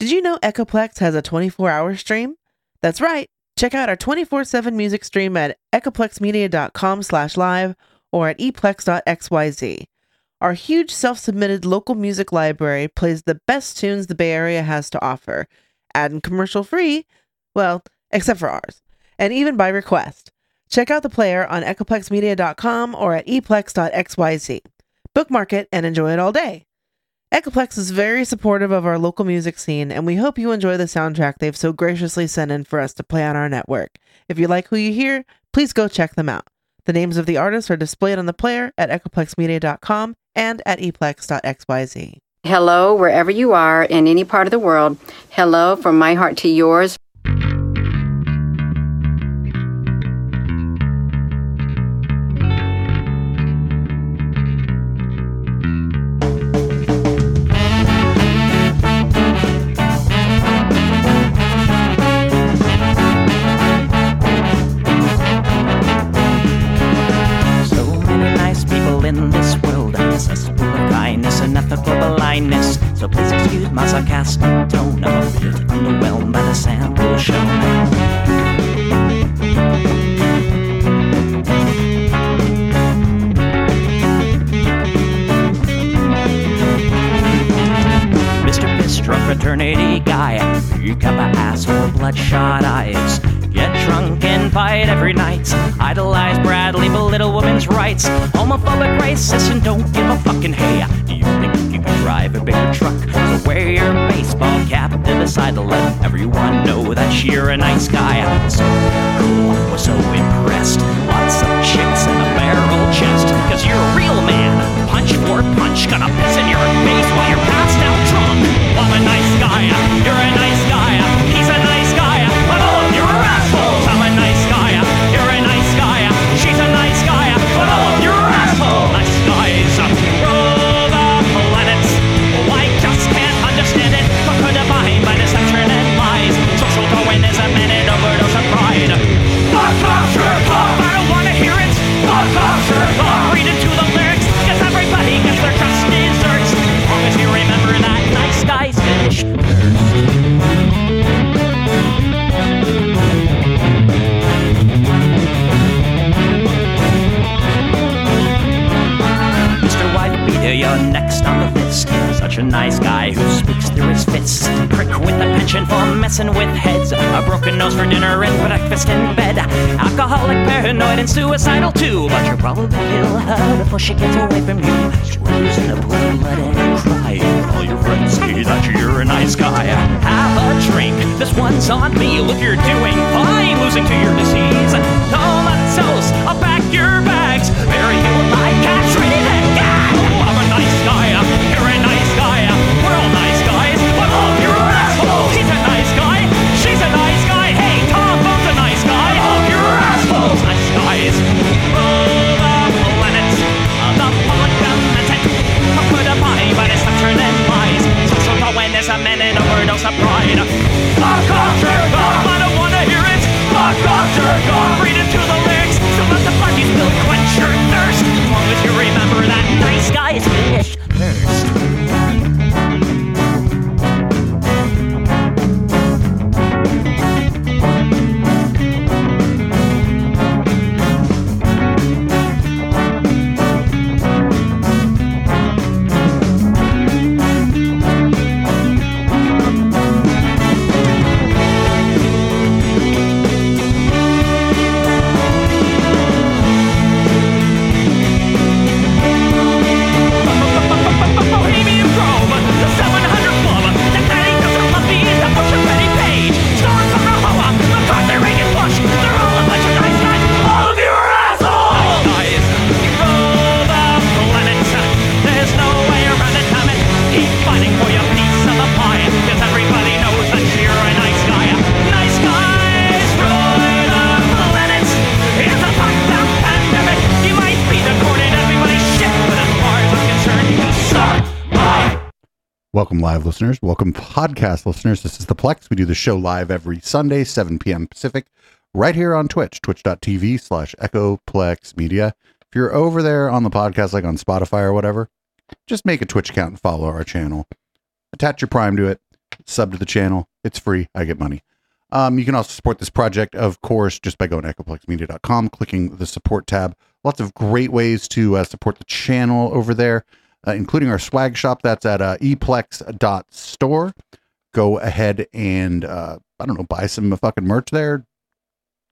Did you know Echoplex has a 24 hour stream? That's right. Check out our 24 7 music stream at echoplexmedia.com slash live or at eplex.xyz. Our huge self submitted local music library plays the best tunes the Bay Area has to offer, ad and commercial free, well, except for ours, and even by request. Check out the player on echoplexmedia.com or at eplex.xyz. Bookmark it and enjoy it all day. Echoplex is very supportive of our local music scene, and we hope you enjoy the soundtrack they've so graciously sent in for us to play on our network. If you like who you hear, please go check them out. The names of the artists are displayed on the player at echoplexmedia.com and at eplex.xyz. Hello, wherever you are in any part of the world. Hello from my heart to yours. Fight every night. Idolize Bradley, belittle women's rights. Homophobic, racist, and don't give a fucking hey. Do you think you can drive a bigger truck? So wear your baseball cap to the side to let everyone know that you're a nice guy. So cool, was so impressed. Lots of chicks and a barrel chest. Cause you're a real man. Punch for punch, gonna piss in your face while you're passed out drunk. I'm a nice guy, you're a nice Such a nice guy who speaks through his fists. Prick with a penchant for messing with heads. A broken nose for dinner and breakfast in bed. Alcoholic, paranoid, and suicidal too. But you'll probably kill her before she gets away from you. Swims in a pool blood and cry. All your friends say that you're a nice guy. Have a drink. This one's on me. Look, you're doing fine. Losing to your disease. Comatose. I'll pack Fuck off, jerk off. I don't wanna hear it. Fuck off, jerk off. Read into the lyrics. So let the party spill quench your thirst. As long as you remember that nice guys finish first. Live listeners. Welcome, podcast listeners. This is the Plex. We do the show live every Sunday, 7 p.m. Pacific, right here on Twitch, twitch.tv slash Echoplex Media. If you're over there on the podcast, like on Spotify or whatever, just make a Twitch account and follow our channel. Attach your Prime to it. sub to the channel. It's free. I get money. Um, you can also support this project, of course, just by going to echoplexmedia.com, clicking the support tab. Lots of great ways to uh, support the channel over there, uh, including our swag shop. That's at uh, eplex.store. Go ahead and, uh, I don't know, buy some fucking merch there.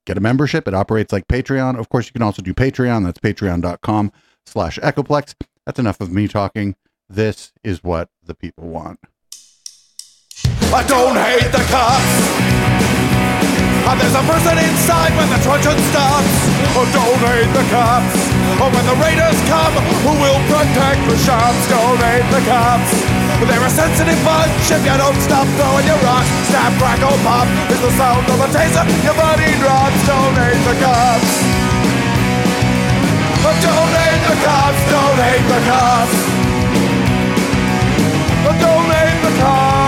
Get a membership. It operates like Patreon. Of course, you can also do Patreon. That's patreon.com slash echoplex. That's enough of me talking. This is what the people want. I don't hate the cops. And there's a person inside when the truncheon stops. Oh, don't hate the cops. Oh, when the raiders come, who will protect the shops? Don't hate the cops. They're a sensitive bunch if you don't stop throwing your rocks. Snap, crackle, pop is the sound of a taser. Your body drops. Don't hate the cops. Don't hate the cops. Don't hate the cops. Don't hate the cops.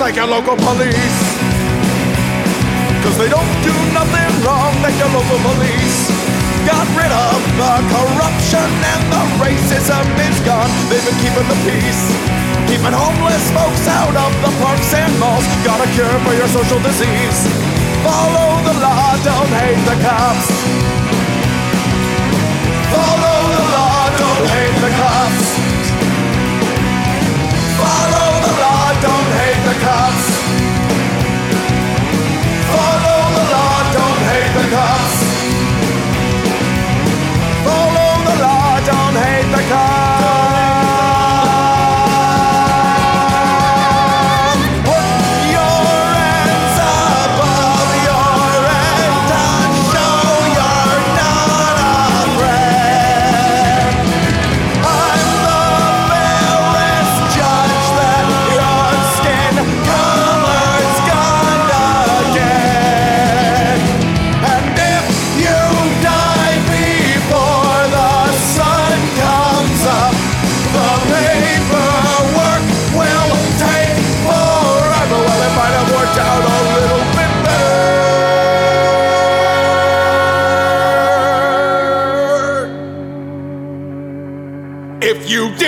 Like your local police. Cause they don't do nothing wrong like your local police. Got rid of the corruption and the racism is gone. They've been keeping the peace. Keeping homeless folks out of the parks and malls. Got a cure for your social disease. Follow the law, don't hate the cops. Follow the law, don't hate the cops. Follow the law, don't hate the cops.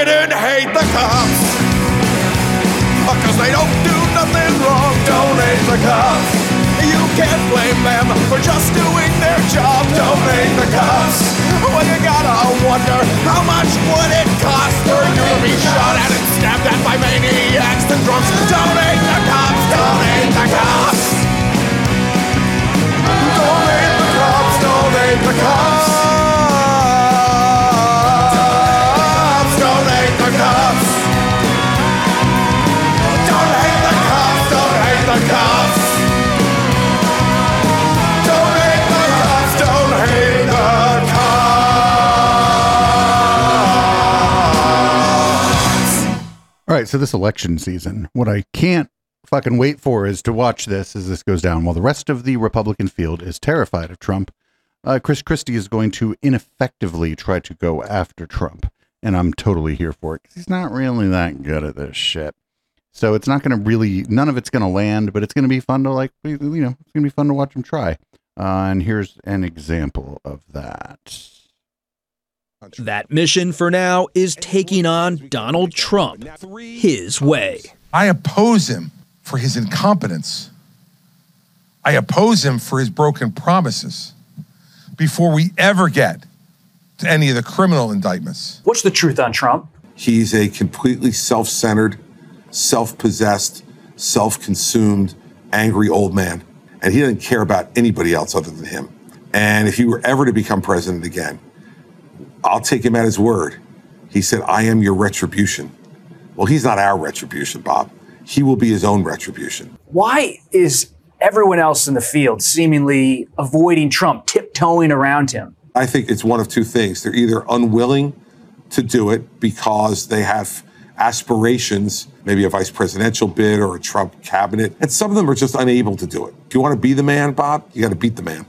Didn't hate the cops, oh, because they don't do nothing wrong, don't hate the cops. You can't blame them for just doing their job, don't hate the cops. Well, you gotta wonder how much would it cost for you to be shot at and stabbed at by maniacs and drunks. Don't hate the cops, don't hate the cops. Don't hate the cops, don't hate the cops. Right, so this election season, what I can't fucking wait for is to watch this as this goes down. While the rest of the Republican field is terrified of Trump, uh, Chris Christie is going to ineffectively try to go after Trump, and I'm totally here for it because he's not really that good at this shit. So it's not going to really, none of it's going to land, but it's going to be fun to like, you know, it's going to be fun to watch him try. Uh, and here's an example of that. That mission for now is taking on Donald Trump his way. I oppose him for his incompetence. I oppose him for his broken promises before we ever get to any of the criminal indictments. What's the truth on Trump? He's a completely self centered, self possessed, self consumed, angry old man. And he doesn't care about anybody else other than him. And if he were ever to become president again, I'll take him at his word. He said, I am your retribution. Well, he's not our retribution, Bob. He will be his own retribution. Why is everyone else in the field seemingly avoiding Trump, tiptoeing around him? I think it's one of two things. They're either unwilling to do it because they have aspirations, maybe a vice presidential bid or a Trump cabinet, and some of them are just unable to do it. If you want to be the man, Bob, you got to beat the man.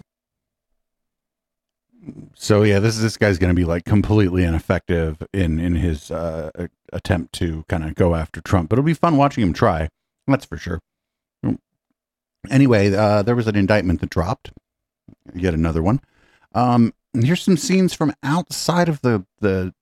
So yeah, this this guy's going to be like completely ineffective in in his uh, attempt to kind of go after Trump. But it'll be fun watching him try. That's for sure. Anyway, uh, there was an indictment that dropped. Yet another one. Um, and here's some scenes from outside of the the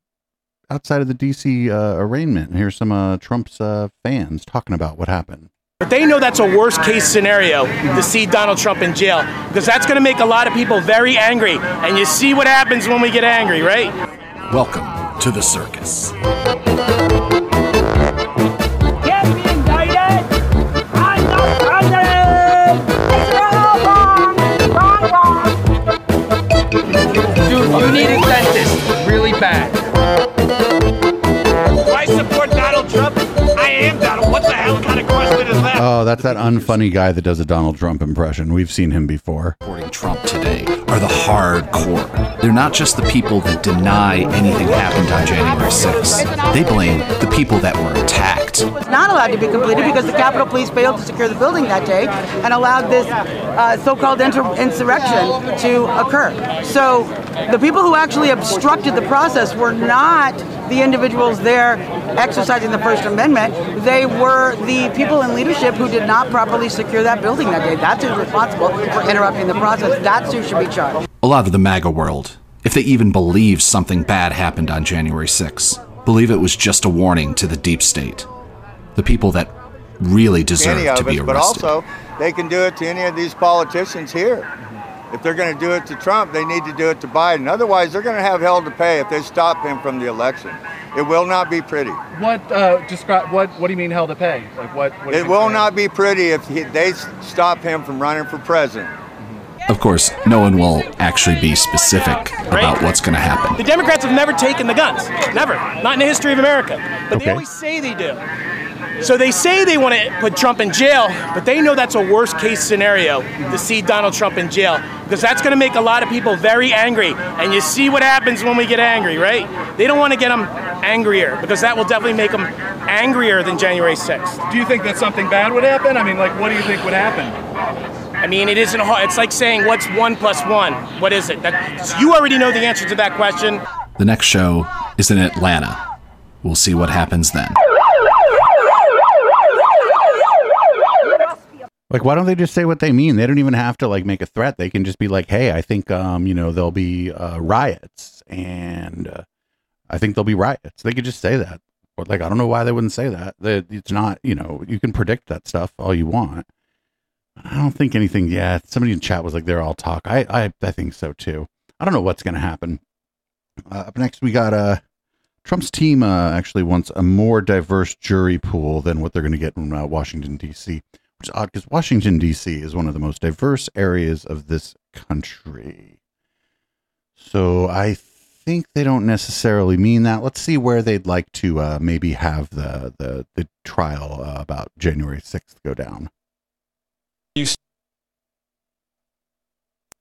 outside of the DC uh, arraignment. Here's some uh, Trump's uh, fans talking about what happened. But they know that's a worst case scenario to see Donald Trump in jail because that's going to make a lot of people very angry. And you see what happens when we get angry, right? Welcome to the circus. Get me indicted! I'm not president! It's wrong! Wrong, wrong! Dude, you need a dentist really bad. I support Donald Trump. I am Donald. What the hell kind of question is that? Oh, that's that unfunny guy that does a Donald Trump impression. We've seen him before. Supporting Trump today are the hardcore. They're not just the people that deny anything happened on January 6th. They blame the people that were attacked. It was not allowed to be completed because the Capitol Police failed to secure the building that day and allowed this uh, so-called inter- insurrection to occur. So the people who actually obstructed the process were not the individuals there exercising the First Amendment. They were the people in leadership who did not properly secure that building that day. That's who's responsible for interrupting the process. That's who should be charged. A lot of the MAGA world, if they even believe something bad happened on January 6th, believe it was just a warning to the deep state. The people that really deserve any of to be us, but also they can do it to any of these politicians here. If they're going to do it to Trump, they need to do it to Biden. Otherwise, they're going to have hell to pay if they stop him from the election. It will not be pretty. What uh, describe what? What do you mean hell to pay? Like what? what It will mean? not be pretty if he, they stop him from running for president. Of course, no one will actually be specific about what's going to happen. The Democrats have never taken the guns. Never. Not in the history of America. But Okay. they always say they do. So they say they want to put Trump in jail, but they know that's a worst case scenario to see Donald Trump in jail because that's going to make a lot of people very angry. And you see what happens when we get angry, right? They don't want to get them angrier because that will definitely make them angrier than January 6th. Do you think that something bad would happen? I mean, like, what do you think would happen? I mean, it isn't hard. It's like saying, what's one plus one? What is it? That, you already know the answer to that question. The next show is in Atlanta. We'll see what happens then. Like, why don't they just say what they mean? They don't even have to like make a threat. They can just be like, "Hey, I think um, you know, there'll be uh, riots, and uh, I think there'll be riots." They could just say that. Or like, I don't know why they wouldn't say that. That it's not, you know, you can predict that stuff all you want. I don't think anything. Yeah, somebody in chat was like, "They're all talk." I, I, I think so too. I don't know what's to happen. Uh, up next, we got uh, Trump's team uh, actually wants a more diverse jury pool than what they're to get in uh, Washington D.C is odd because Washington D.C. is one of the most diverse areas of this country. So I think they don't necessarily mean that. Let's see where they'd like to uh, maybe have the the the trial uh, about January sixth go down. You.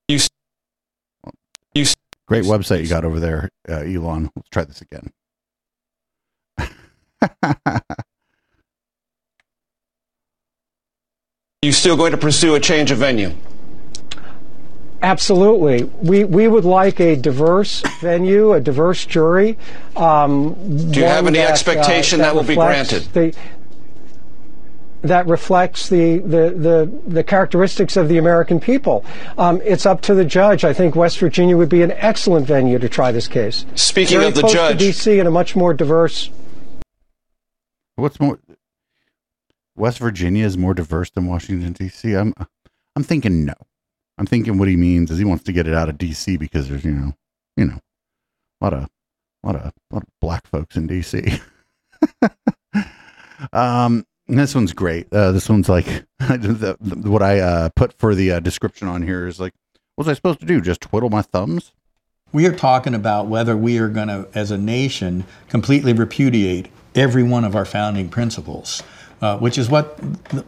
You. You. Great website you got over there, uh, Elon. Let's try this again. You still going to pursue a change of venue? Absolutely. We, we would like a diverse venue, a diverse jury. Um, Do you have any that, uh, expectation that will be granted? The, that reflects the, the, the, the characteristics of the American people. Um, it's up to the judge. I think West Virginia would be an excellent venue to try this case. Speaking Very of the close judge- to D.C. and a much more diverse. What's more? West Virginia is more diverse than Washington D.C. I'm, I'm thinking no. I'm thinking what he means is he wants to get it out of D.C. because there's you know, you know, a lot of, a lot of, a lot of black folks in D.C. um, this one's great. Uh, this one's like the, the, what I uh, put for the uh, description on here is like, what was I supposed to do? Just twiddle my thumbs? We are talking about whether we are going to, as a nation, completely repudiate every one of our founding principles, uh, which is what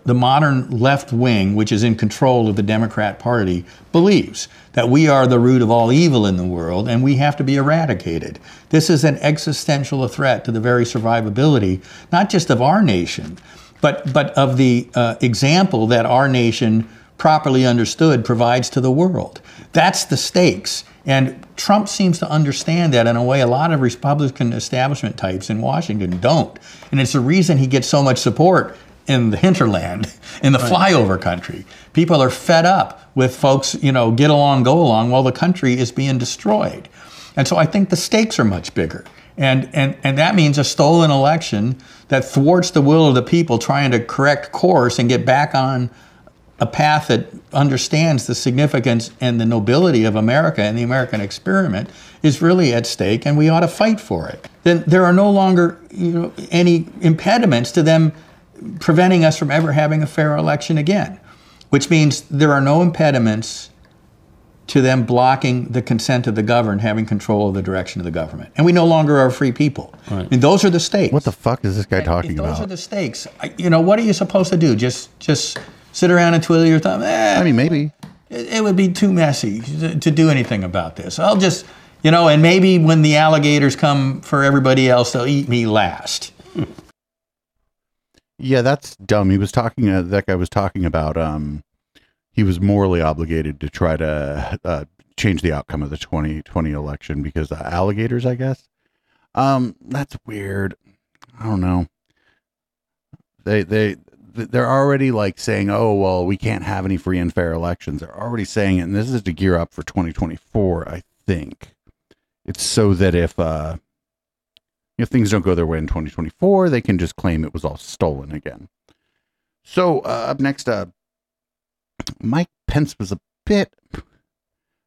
the modern left wing, which is in control of the Democrat Party, believes that we are the root of all evil in the world and we have to be eradicated. This is an existential threat to the very survivability, not just of our nation, but, but of the uh, example that our nation, properly understood, provides to the world. That's the stakes. And Trump seems to understand that in a way a lot of Republican establishment types in Washington don't. And it's the reason he gets so much support in the hinterland, in the flyover country. People are fed up with folks, you know, get along, go along while the country is being destroyed. And so I think the stakes are much bigger. And, and, and that means a stolen election that thwarts the will of the people trying to correct course and get back on a path that understands the significance and the nobility of America and the American experiment is really at stake, and we ought to fight for it. Then there are no longer you know, any impediments to them preventing us from ever having a fair election again, which means there are no impediments to them blocking the consent of the governed having control of the direction of the government. And we no longer are free people. I mean, those are the stakes. What the fuck is this guy If talking those about? Those are the stakes. You know, what are you supposed to do? Just just sit around and twiddle your thumb? Eh, I mean, maybe. It, it would be too messy to, to do anything about this. I'll just, you know, and maybe when the alligators come for everybody else, they'll eat me last. Yeah, that's dumb. He was talking. Uh, that guy was talking about. Um, he was morally obligated to try to uh, change the outcome of the 2020 election because uh, alligators, I guess. Um, that's weird. I don't know. They they they're already like saying, "Oh well, we can't have any free and fair elections." They're already saying it, and this is to gear up for 2024. I think it's so that if uh, if things don't go their way in 2024, they can just claim it was all stolen again. So uh, up next, uh, Mike Pence was a bit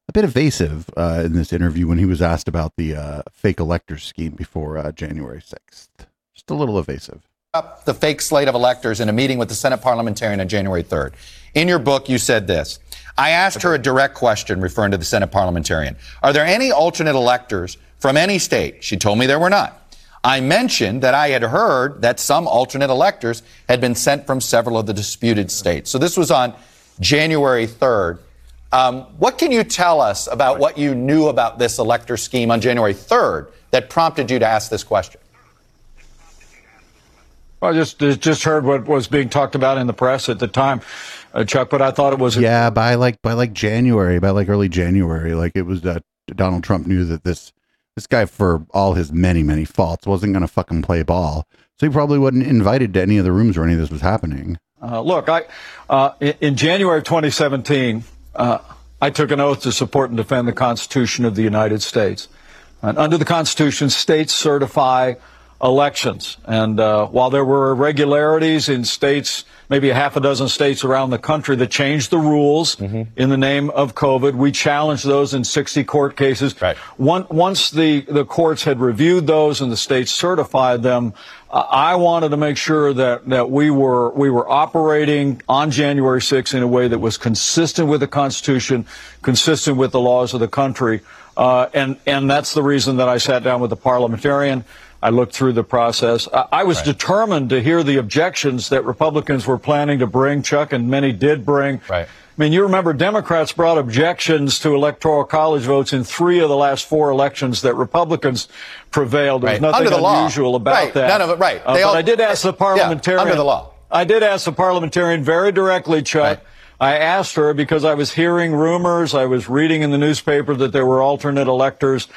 a bit evasive uh, in this interview when he was asked about the uh, fake electors scheme before uh, January 6th. Just a little evasive. Up the fake slate of electors in a meeting with the Senate parliamentarian on January 3rd. In your book, you said this. I asked her a direct question referring to the Senate parliamentarian. Are there any alternate electors from any state? She told me there were not. I mentioned that I had heard that some alternate electors had been sent from several of the disputed states. So this was on January 3rd. Um, what can you tell us about what you knew about this elector scheme on January 3rd that prompted you to ask this question? I just just heard what was being talked about in the press at the time, uh, Chuck. But I thought it was Yeah, by like by like January, by like early January, like it was that Donald Trump knew that this this guy, for all his many many faults, wasn't going to fucking play ball. So he probably wasn't invited to any of the rooms where any of this was happening. Uh, look, I uh, in, in January of 2017, uh, I took an oath to support and defend the Constitution of the United States. And under the Constitution, states certify elections. And uh, while there were irregularities in states, maybe a half a dozen states around the country that changed the rules in the name of COVID, we challenged those in 60 court cases. One, once the, the courts had reviewed those and the states certified them, uh, I wanted to make sure that, that we were we were operating on January 6th in a way that was consistent with the Constitution, consistent with the laws of the country, uh, and and that's the reason that I sat down with the parliamentarian. I looked through the process. I, I was determined to hear the objections that Republicans were planning to bring, Chuck, and many did bring. Right. I mean, you remember Democrats brought objections to electoral college votes in three of the last four elections that Republicans prevailed. There was Right. nothing the law. unusual about Right. that. None of it- right. Uh, but all- I did ask the parliamentarian. under the law. I did ask the parliamentarian very directly, Chuck. I asked her because I was hearing rumors, I was reading in the newspaper that there were alternate electors.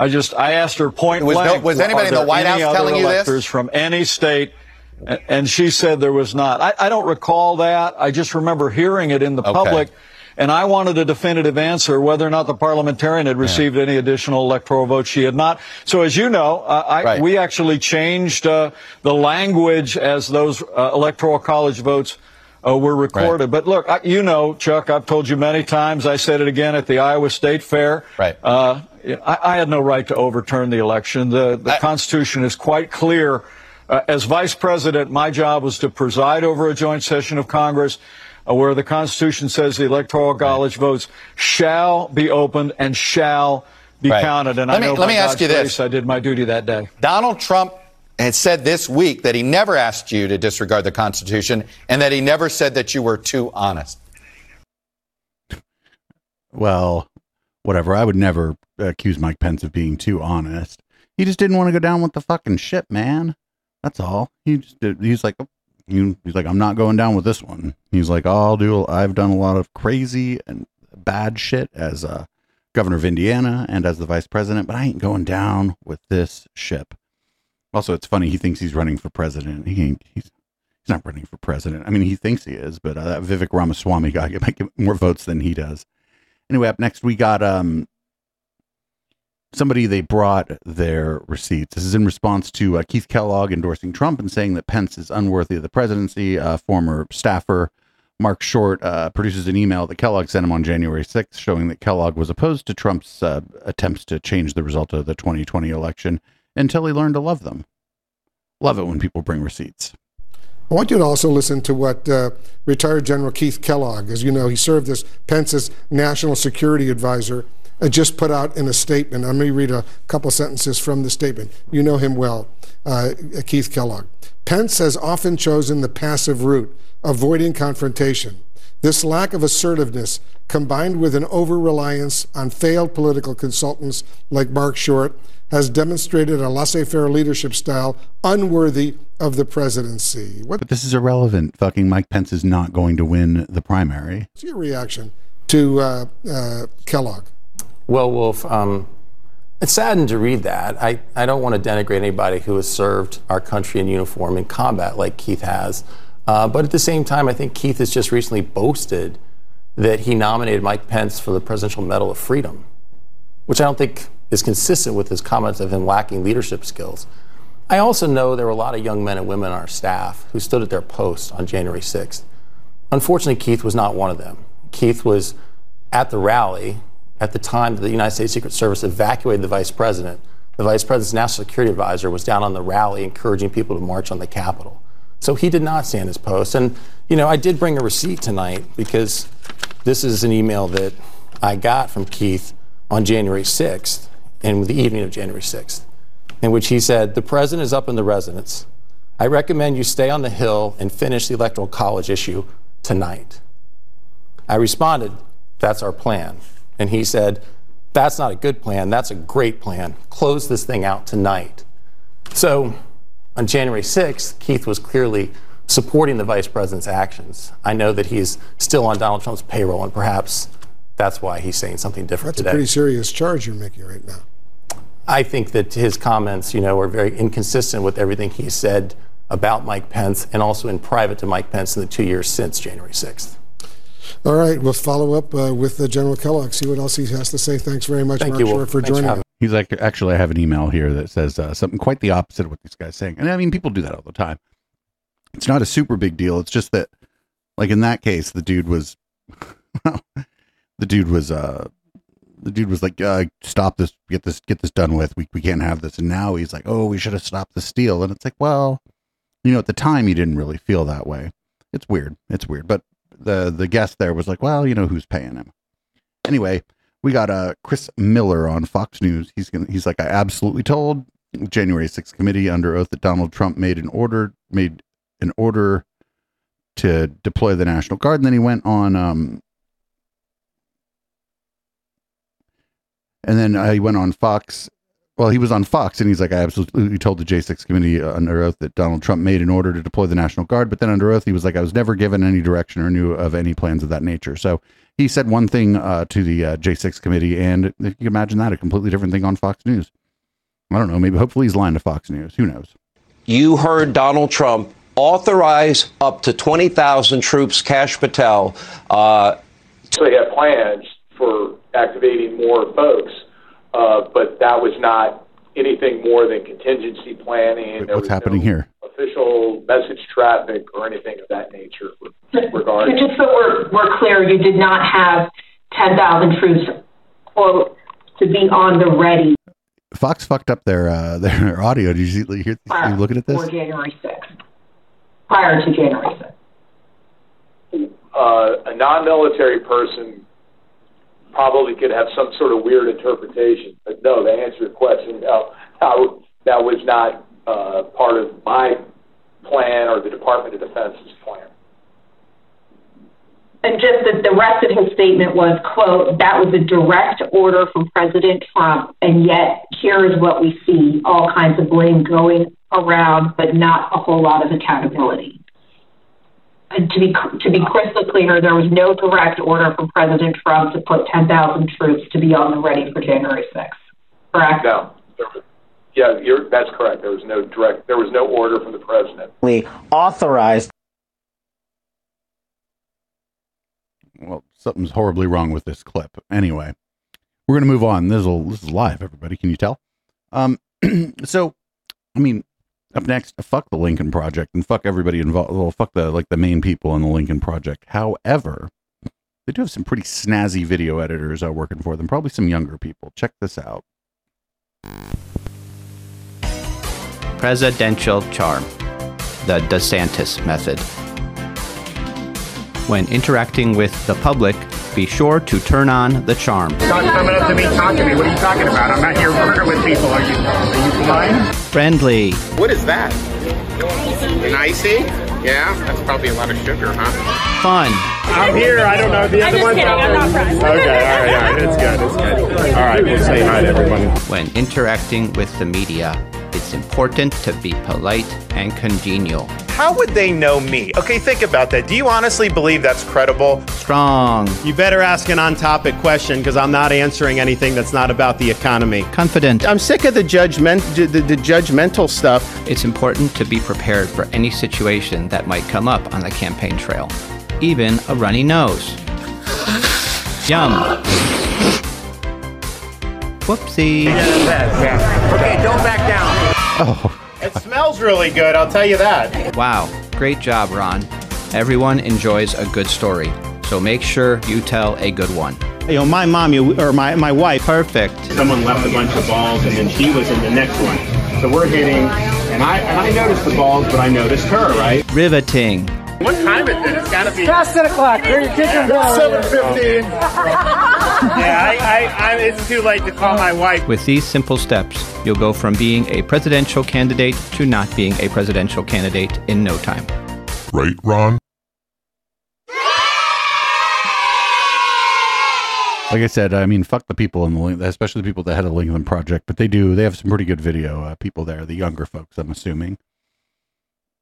I just, I asked her point Was no- blank. was anybody in the White House telling you this?" from any state? And she said there was not. I, I don't recall that. I just remember hearing it in the Okay. public. And I wanted a definitive answer whether or not the parliamentarian had received any additional electoral votes. She had not. So as you know, uh, I, Right. we actually changed uh, the language as those uh, electoral college votes uh, were recorded. But look, I, you know, Chuck, I've told you many times. I said it again at the Iowa State Fair. Right. I, I had no right to overturn the election. The, the Constitution is quite clear. Uh, as vice president, my job was to preside over a joint session of Congress uh, where the Constitution says the electoral college votes shall be opened and shall be Right. counted. And Let I me- know let by me ask God's you this. I did my duty that day. Donald Trump had said this week that he never asked you to disregard the Constitution and that he never said that you were too honest. Well, whatever. I would never accuse Mike Pence of being too honest. He just didn't want to go down with the fucking ship, man. That's all. He just did, he's like, he- he's like, I'm not going down with this one. He's like, I'll do. I've done a lot of crazy and bad shit as a governor of Indiana and as the vice president, but I ain't going down with this ship. Also, it's funny. He thinks he's running for president. He ain't. He's he's not running for president. I mean, he thinks he is, but uh, that Vivek Ramaswamy guy might get more votes than he does. Anyway, up next we got um somebody they brought their receipts. This is in response to uh, Keith Kellogg endorsing Trump and saying that Pence is unworthy of the presidency. Uh, former staffer Marc Short uh, produces an email that Kellogg sent him on January 6th showing that Kellogg was opposed to Trump's uh, attempts to change the result of the 2020 election until he learned to love them. Love it when people bring receipts. I want you to also listen to what uh, retired General Keith Kellogg, as you know, he served as Pence's national security advisor, uh, just put out in a statement. Let me read a couple sentences from the statement. You know him well, uh, Keith Kellogg. Pence has often chosen the passive route, avoiding confrontation. This lack of assertiveness, combined with an over reliance on failed political consultants like Marc Short, has demonstrated a laissez faire leadership style unworthy of the presidency. But this is irrelevant. Fucking Mike Pence is not going to win the primary. What's your reaction to uh, uh, Kellogg? Well, Wolf, um, it's saddened to read that. I, I don't want to denigrate anybody who has served our country in uniform in combat like Keith has. Uh, but at the same time, I think Keith has just recently boasted that he nominated Mike Pence for the Presidential Medal of Freedom, which I don't think is consistent with his comments of him lacking leadership skills. I also know there were a lot of young men and women on our staff who stood at their posts on January 6th. Unfortunately, Keith was not one of them. Keith was at the rally at the time that the United States Secret Service evacuated the vice president. The vice president's national security advisor was down on the rally encouraging people to march on the Capitol. So he did not stand his post. And, you know, I did bring a receipt tonight because this is an email that I got from Keith on January 6th and the evening of January 6th, in which he said, The president is up in the residence. I recommend you stay on the Hill and finish the Electoral College issue tonight. I responded, That's our plan. And he said, That's not a good plan. That's a great plan. Close this thing out tonight. So on January 6th, Keith was clearly supporting the vice president's actions. I know that he's still on Donald Trump's payroll, and perhaps that's why he's saying something different That's today. a pretty serious charge you're making right now. I think that his comments, you know, are very inconsistent with everything he said about Mike Pence and also in private to Mike Pence in the two years since January 6th. All right, we'll follow up uh, with uh, General Kellogg, see what else he has to say. Thanks very much, Thank Marc you, Short, Wolf. for Thanks for joining having us. He's like, actually, I have an email here that says uh, something quite the opposite of what these guys saying. And I mean, people do that all the time. It's not a super big deal. It's just that, like in that case, the dude was, the dude was, uh, the dude was like, uh, stop this, get this, get this done with. We, we can't have this. And now he's like, oh, we should have stopped the steal. And it's like, well, you know, at the time he didn't really feel that way. It's weird. It's weird. But the, the guest there was like, well, you know, who's paying him? Anyway, we got uh Chris Miller on Fox News. He's gonna he's like I absolutely told January 6th committee under oath that Donald Trump made an order made an order to deploy the National Guard, and then he went on um and then uh, he went on Fox. Well, he was on Fox, and he's like, I absolutely told the J6 committee uh, under oath that Donald Trump made an order to deploy the National Guard. But then under oath, he was like, I was never given any direction or knew of any plans of that nature. So he said one thing uh, to the uh, J6 committee, and if you can imagine that, a completely different thing on Fox News. I don't know. Maybe hopefully he's lying to Fox News. Who knows? You heard Donald Trump authorize up to 20,000 troops, Kash Patel. Uh, So they had plans for activating more folks, uh, but that was not anything more than contingency planning. There What's happening no here? Official message traffic or anything of that nature regarding. Just so we're, we're clear, you did not have 10,000 troops, quote, to be on the ready Fox fucked up their uh, their audio. Did you see, hear, you looking at this? for January 6th, prior to January 6th. uh, a non-military person probably could have some sort of weird interpretation. But no, to answer your question, that was not uh, part of my plan or the Department of Defense's plan. And just that the rest of his statement was, quote, that was a direct order from President Trump, and yet here is what we see, all kinds of blame going around, but not a whole lot of accountability. And to be, to be crystal clear, there was no direct order from President Trump to put 10,000 troops to be on the ready for January 6th, correct? No, was, yeah, you're, that's correct. There was no direct, there was no order from the president. We authorized Well, something's horribly wrong with this clip. Anyway, We're going to move on. This is, this is live, everybody. Can you tell? Um, so, I mean, up next, fuck the Lincoln Project and fuck everybody involved. Well, fuck the like the main people in the Lincoln Project. However, they do have some pretty snazzy video editors uh, working for them. Probably some younger people. Check this out. Presidential charm. The DeSantis method. When interacting with the public, be sure to turn on the charm. Stop coming up to me, talking to me. What are you talking about? I'm not here working with people. Are you, are you blind? Friendly. What is that? An icy? Yeah, that's probably a lot of sugar, huh? Fun. I'm here. I don't know the I'm other just ones. kidding. out I'm there. not friends. Okay, all right, all right. It's good. It's good. All right, we'll say hi to everybody. When interacting with the media, it's important to be polite and congenial. How would they know me? Okay, think about that. Do you honestly believe that's credible? Strong. You better ask an on topic question because I'm not answering anything that's not about the economy. Confident. I'm sick of the judgment the, the, the judgmental stuff. It's important to be prepared for any situation that might come up on the campaign trail, even a runny nose. Yum. Whoopsie. Okay, don't back down. Oh. It smells really good, I'll tell you that. Wow, great job, Ron. Everyone enjoys a good story, so make sure you tell a good one. You know, my mom, you, or my, my wife. Perfect. Someone left a bunch of balls and then she was in the next one. So we're hitting, and I, and I noticed the balls, but I noticed her, right? Riveting. What time is it? It's gotta be. Past 10 o'clock. Bring your kids and Seven fifteen. yeah, I, I, I, it's too late to call my wife. With these simple steps, you'll go from being a presidential candidate to not being a presidential candidate in no time. Right, Ron? Like I said, I mean, fuck the people in the Link, especially the people that had a Lincoln Project, but they do. They have some pretty good video uh, people there, the younger folks, I'm assuming.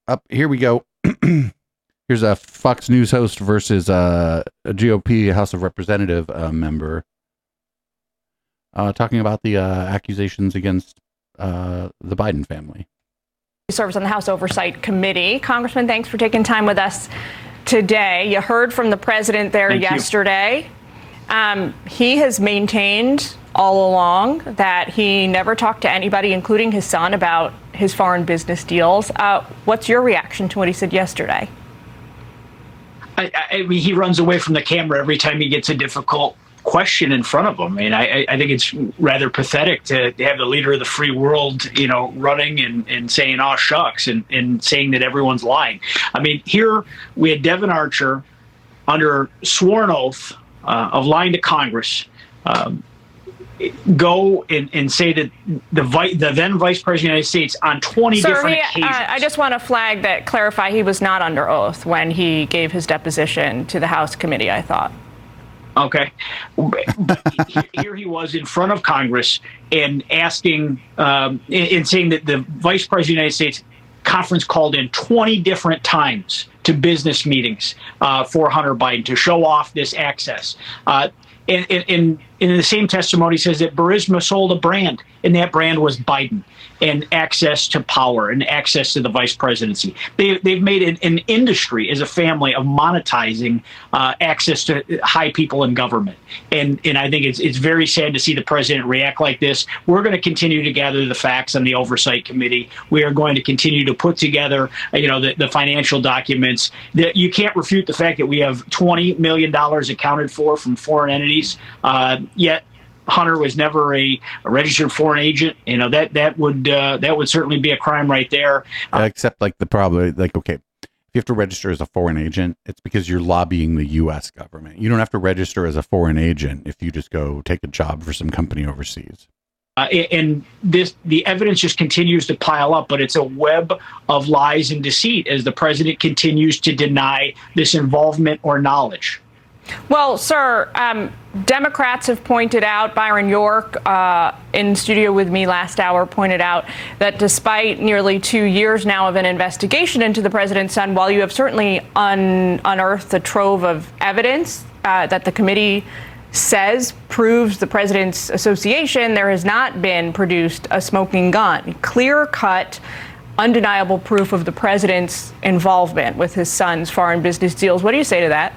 Up here we go. Here's a Fox News host versus uh, a GOP House of Representative uh, member uh, talking about the uh, accusations against uh, the Biden family. He serves on the House Oversight Committee. Congressman, thanks for taking time with us today. You heard from the president there Thank yesterday. Um, he has maintained all along that he never talked to anybody, including his son, about his foreign business deals. Uh, what's your reaction to what he said yesterday? I, I mean, he runs away from the camera every time he gets a difficult question in front of him. I mean, I, I think it's rather pathetic to have the leader of the free world, you know, running and, and saying, oh, shucks, and, and saying that everyone's lying. I mean, here we had Devon Archer under sworn oath uh, of lying to Congress. Um, go and, and say that the, vi- the then vice president of the United States on 20 Sir, different he, occasions. uh, I just want to flag that, clarify, he was not under oath when he gave his deposition to the House committee, I thought. Okay. Here he was in front of Congress and asking um, and and saying that the vice president of the United States conference called in 20 different times to business meetings uh, for Hunter Biden to show off this access. Uh, and, and, and in the same testimony says that Burisma sold a brand, and that brand was Biden and access to power and access to the vice presidency. They, they've made an, an industry as a family of monetizing uh, access to high people in government. And, and I think it's, it's very sad to see the president react like this. We're going to continue to gather the facts on the oversight committee. We are going to continue to put together, you know, the, the financial documents. That you can't refute the fact that we have $20 million accounted for from foreign entities. Uh, yet Hunter was never a, a registered foreign agent. You know that that would uh, that would certainly be a crime right there. Uh, Except like the problem, like okay, if you have to register as a foreign agent, it's because you're lobbying the U.S. government. You don't have to register as a foreign agent if you just go take a job for some company overseas. Uh, and this the evidence just continues to pile up, but it's a web of lies and deceit as the president continues to deny this involvement or knowledge. Well, sir, um, Democrats have pointed out, Byron York uh, in studio with me last hour pointed out that despite nearly two years now of an investigation into the president's son, while you have certainly un- unearthed a trove of evidence uh, that the committee says proves the president's association, there has not been produced a smoking gun. Clear cut undeniable proof of the president's involvement with his son's foreign business deals. What do you say to that?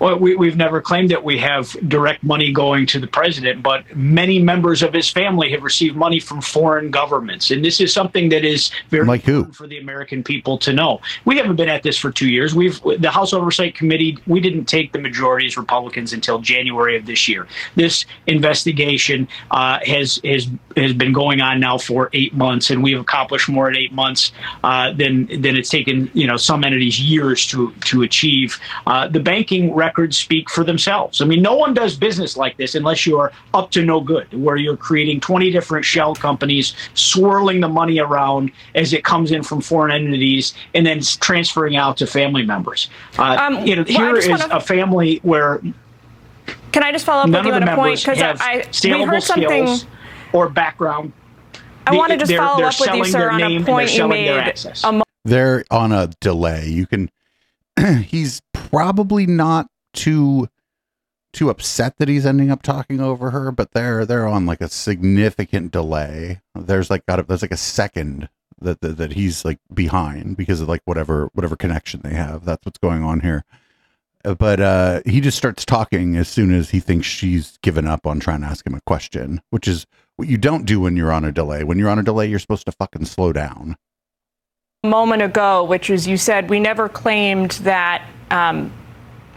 Well, we, we've never claimed that we have direct money going to the president, but many members of his family have received money from foreign governments. And this is something that is very Like who? important for the American people to know. We haven't been at this for two years. We've the House Oversight Committee, we didn't take the majority as Republicans until January of this year. This investigation uh, has, has, has been going on now for eight months, and we've accomplished more in eight months uh, than, than it's taken, you know, some entities years to, to achieve. Uh, the banking records speak for themselves. I mean, no one does business like this unless you're up to no good, where you're creating 20 different shell companies, swirling the money around as it comes in from foreign entities, and then transferring out to family members. Uh, Um, you know, well, I here just is wanna- a family where Can I just follow up none with you on a point? Because I, I we heard something. or background. I The- want to just they're- follow they're up with you, selling sir, on a point you selling their made a mo- they're on a delay. You can he's probably not too too upset that he's ending up talking over her, but they're they're on like a significant delay. There's like got a, there's like a second that, that that he's like behind because of like whatever whatever connection they have. That's what's going on here. Uh, But uh he just starts talking as soon as he thinks she's given up on trying to ask him a question, which is what you don't do when you're on a delay. When you're on a delay, you're supposed to fucking slow down. moment ago, which is you said we never claimed that um,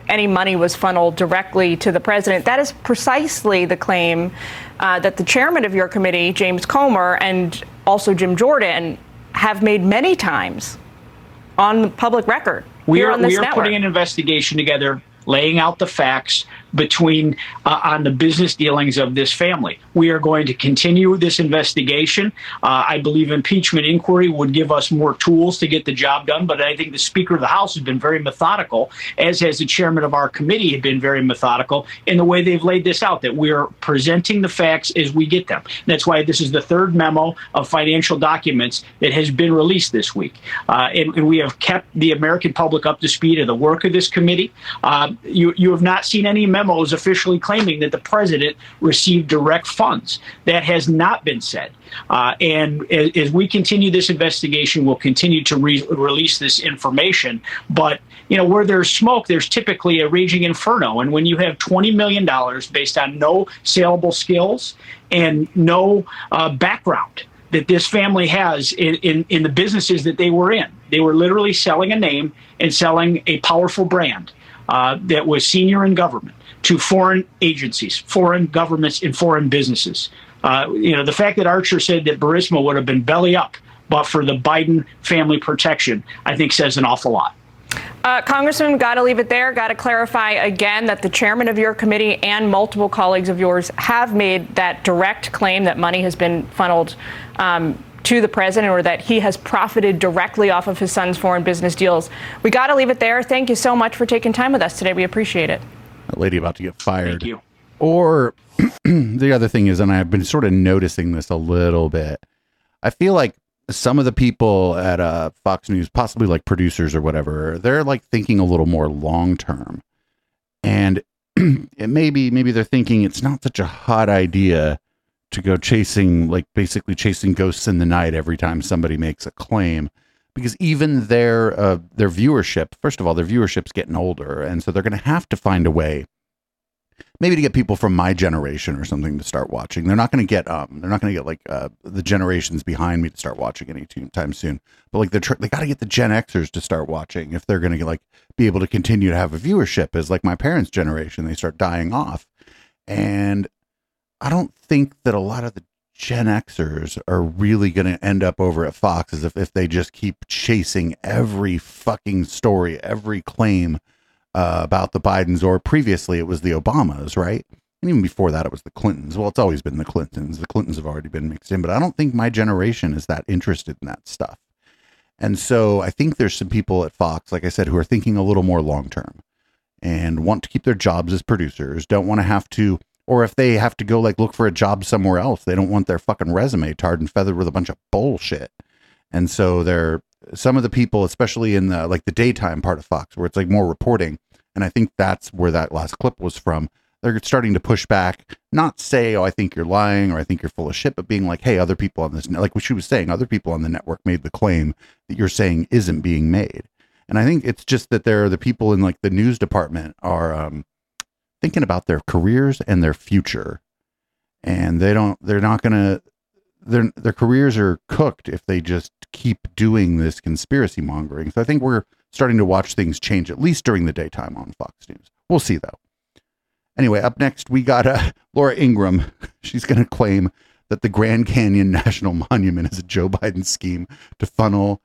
any money was funneled directly to the president. That is precisely the claim uh, that the chairman of your committee, James Comer, and also Jim Jordan have made many times on the public record. We are, we are network. putting an investigation together, laying out the facts between uh, on the business dealings of this family. We are going to continue this investigation. Uh, I believe impeachment inquiry would give us more tools to get the job done. But I think the Speaker of the House has been very methodical, as has the chairman of our committee have been very methodical in the way they've laid this out. That we are presenting the facts as we get them. That's why this is the third memo of financial documents that has been released this week, uh, and, and we have kept the American public up to speed of the work of this committee. You you have not seen any memos officially claiming that the president received direct funds. That has not been said. Uh, and as, as we continue this investigation, we'll continue to re- release this information. But you know, where there's smoke, there's typically a raging inferno. And when you have $20 million based on no saleable skills and no uh, background that this family has in, in, in the businesses that they were in, they were literally selling a name and selling a powerful brand uh, that was senior in government to foreign agencies, foreign governments, and foreign businesses. Uh, you know, the fact that Archer said that Burisma would have been belly up, but for the Biden family protection, I think says an awful lot. Uh, Congressman, got to leave it there. Got to clarify again that the chairman of your committee and multiple colleagues of yours have made that direct claim that money has been funneled um, to the president or that he has profited directly off of his son's foreign business deals. We got to leave it there. Thank you so much for taking time with us today. We appreciate it. That lady about to get fired. Thank you. Or the other thing is, and I've been sort of noticing this a little bit. I feel like some of the people at uh, Fox News, possibly like producers or whatever, they're like thinking a little more long term, and it maybe maybe they're thinking it's not such a hot idea to go chasing like basically chasing ghosts in the night every time somebody makes a claim. Because even their uh, their viewership first of all their viewership's getting older and so they're going to have to find a way maybe to get people from my generation or something to start watching. They're not going to get um they're not going to get like uh, the generations behind me to start watching anytime soon. But like they're tr- they got to get the gen xers to start watching if they're going to like be able to continue to have a viewership as like my parents generation they start dying off. And I don't think that a lot of the Gen Xers are really going to end up over at Fox as if, if they just keep chasing every fucking story, every claim uh, about the Bidens, or previously it was the Obamas, right? And even before that, it was the Clintons. Well, it's always been the Clintons. The Clintons have already been mixed in, but I don't think my generation is that interested in that stuff. And so I think there's some people at Fox, like I said, who are thinking a little more long term and want to keep their jobs as producers, don't want to have to or if they have to go like look for a job somewhere else, they don't want their fucking resume tarred and feathered with a bunch of bullshit. And so they're some of the people, especially in the like the daytime part of Fox, where it's like more reporting, and I think that's where that last clip was from. They're starting to push back, not say, "Oh, I think you're lying" or "I think you're full of shit," but being like, "Hey, other people on this, like what she was saying, other people on the network made the claim that you're saying isn't being made." And I think it's just that there are the people in like the news department are um, thinking about their careers and their future, and they don't. They're not gonna. Their their careers are cooked if they just keep doing this conspiracy mongering. So I think we're starting to watch things change at least during the daytime on Fox News. We'll see though. Anyway, up next we got uh, Laura Ingraham. She's going to claim that the Grand Canyon National Monument is a Joe Biden scheme to funnel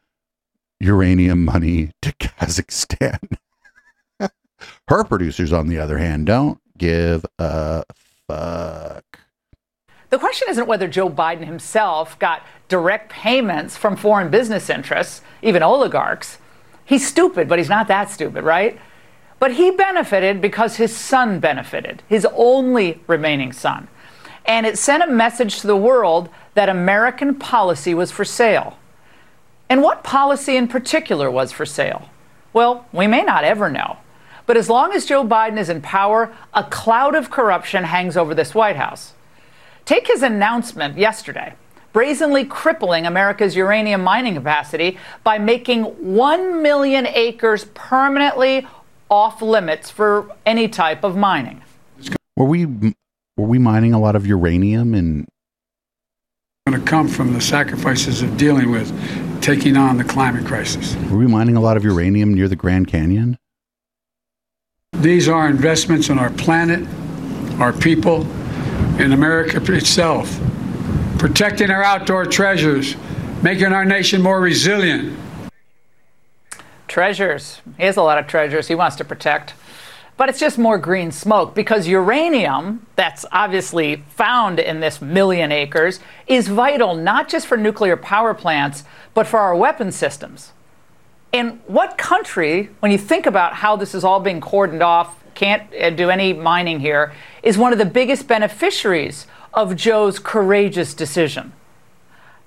uranium money to Kazakhstan. Her producers, on the other hand, don't give a fuck. The question isn't whether Joe Biden himself got direct payments from foreign business interests, even oligarchs. He's stupid, but he's not that stupid, right? But he benefited because his son benefited, his only remaining son. And it sent a message to the world that American policy was for sale. And what policy in particular was for sale? Well, we may not ever know. But as long as Joe Biden is in power, a cloud of corruption hangs over this White House. Take his announcement yesterday, brazenly crippling America's uranium mining capacity by making 1 million acres permanently off limits for any type of mining. Were we were we mining a lot of uranium and going to come from the sacrifices of dealing with taking on the climate crisis. were we mining a lot of uranium near the Grand Canyon? These are investments in our planet, our people, in America itself, protecting our outdoor treasures, making our nation more resilient. Treasures. He has a lot of treasures he wants to protect. But it's just more green smoke because uranium, that's obviously found in this million acres, is vital not just for nuclear power plants, but for our weapon systems. And what country, when you think about how this is all being cordoned off, can't uh, do any mining here, is one of the biggest beneficiaries of Joe's courageous decision?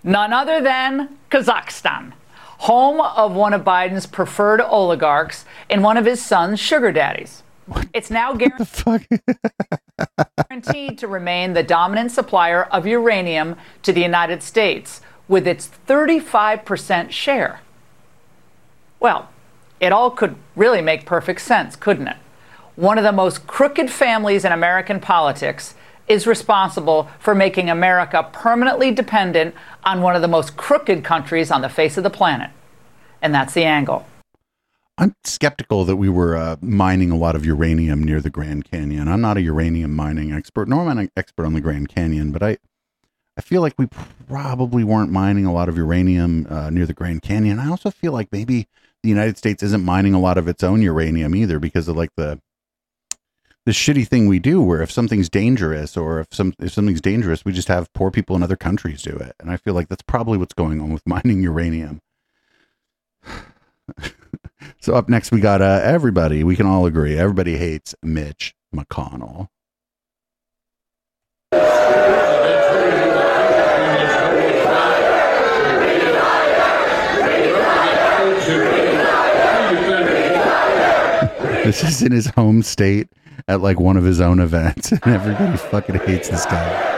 None other than Kazakhstan, home of one of Biden's preferred oligarchs and one of his son's sugar daddies. It's now guaranteed to remain the dominant supplier of uranium to the United States with its 35% share. Well, it all could really make perfect sense, couldn't it? One of the most crooked families in American politics is responsible for making America permanently dependent on one of the most crooked countries on the face of the planet. And that's the angle. I'm skeptical that we were uh, mining a lot of uranium near the Grand Canyon. I'm not a uranium mining expert, nor am I an expert on the Grand Canyon, but I, I feel like we probably weren't mining a lot of uranium uh, near the Grand Canyon. I also feel like maybe the United States isn't mining a lot of its own uranium either because of like the the shitty thing we do where if something's dangerous or if some if something's dangerous we just have poor people in other countries do it. And i feel like that's probably what's going on with mining uranium. So up next we got uh, everybody we can all agree everybody hates mitch mcconnell this is in his home state at like one of his own events and everybody fucking hates this guy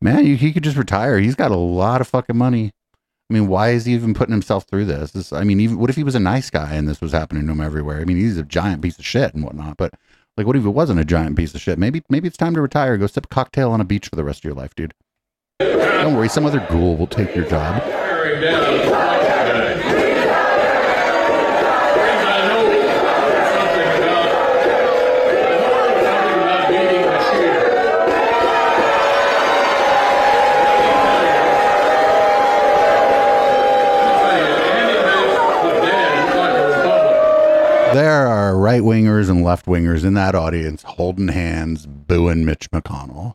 Man, he could just retire. He's got a lot of fucking money. I mean, why is he even putting himself through this? this? I mean, even what if he was a nice guy and this was happening to him everywhere? I mean, he's a giant piece of shit and whatnot. But like, what if it wasn't a giant piece of shit? Maybe, maybe it's time to retire. Go sip a cocktail on a beach for the rest of your life, dude. Don't worry, some other ghoul will take your job. There are right wingers and left wingers in that audience holding hands, booing Mitch McConnell.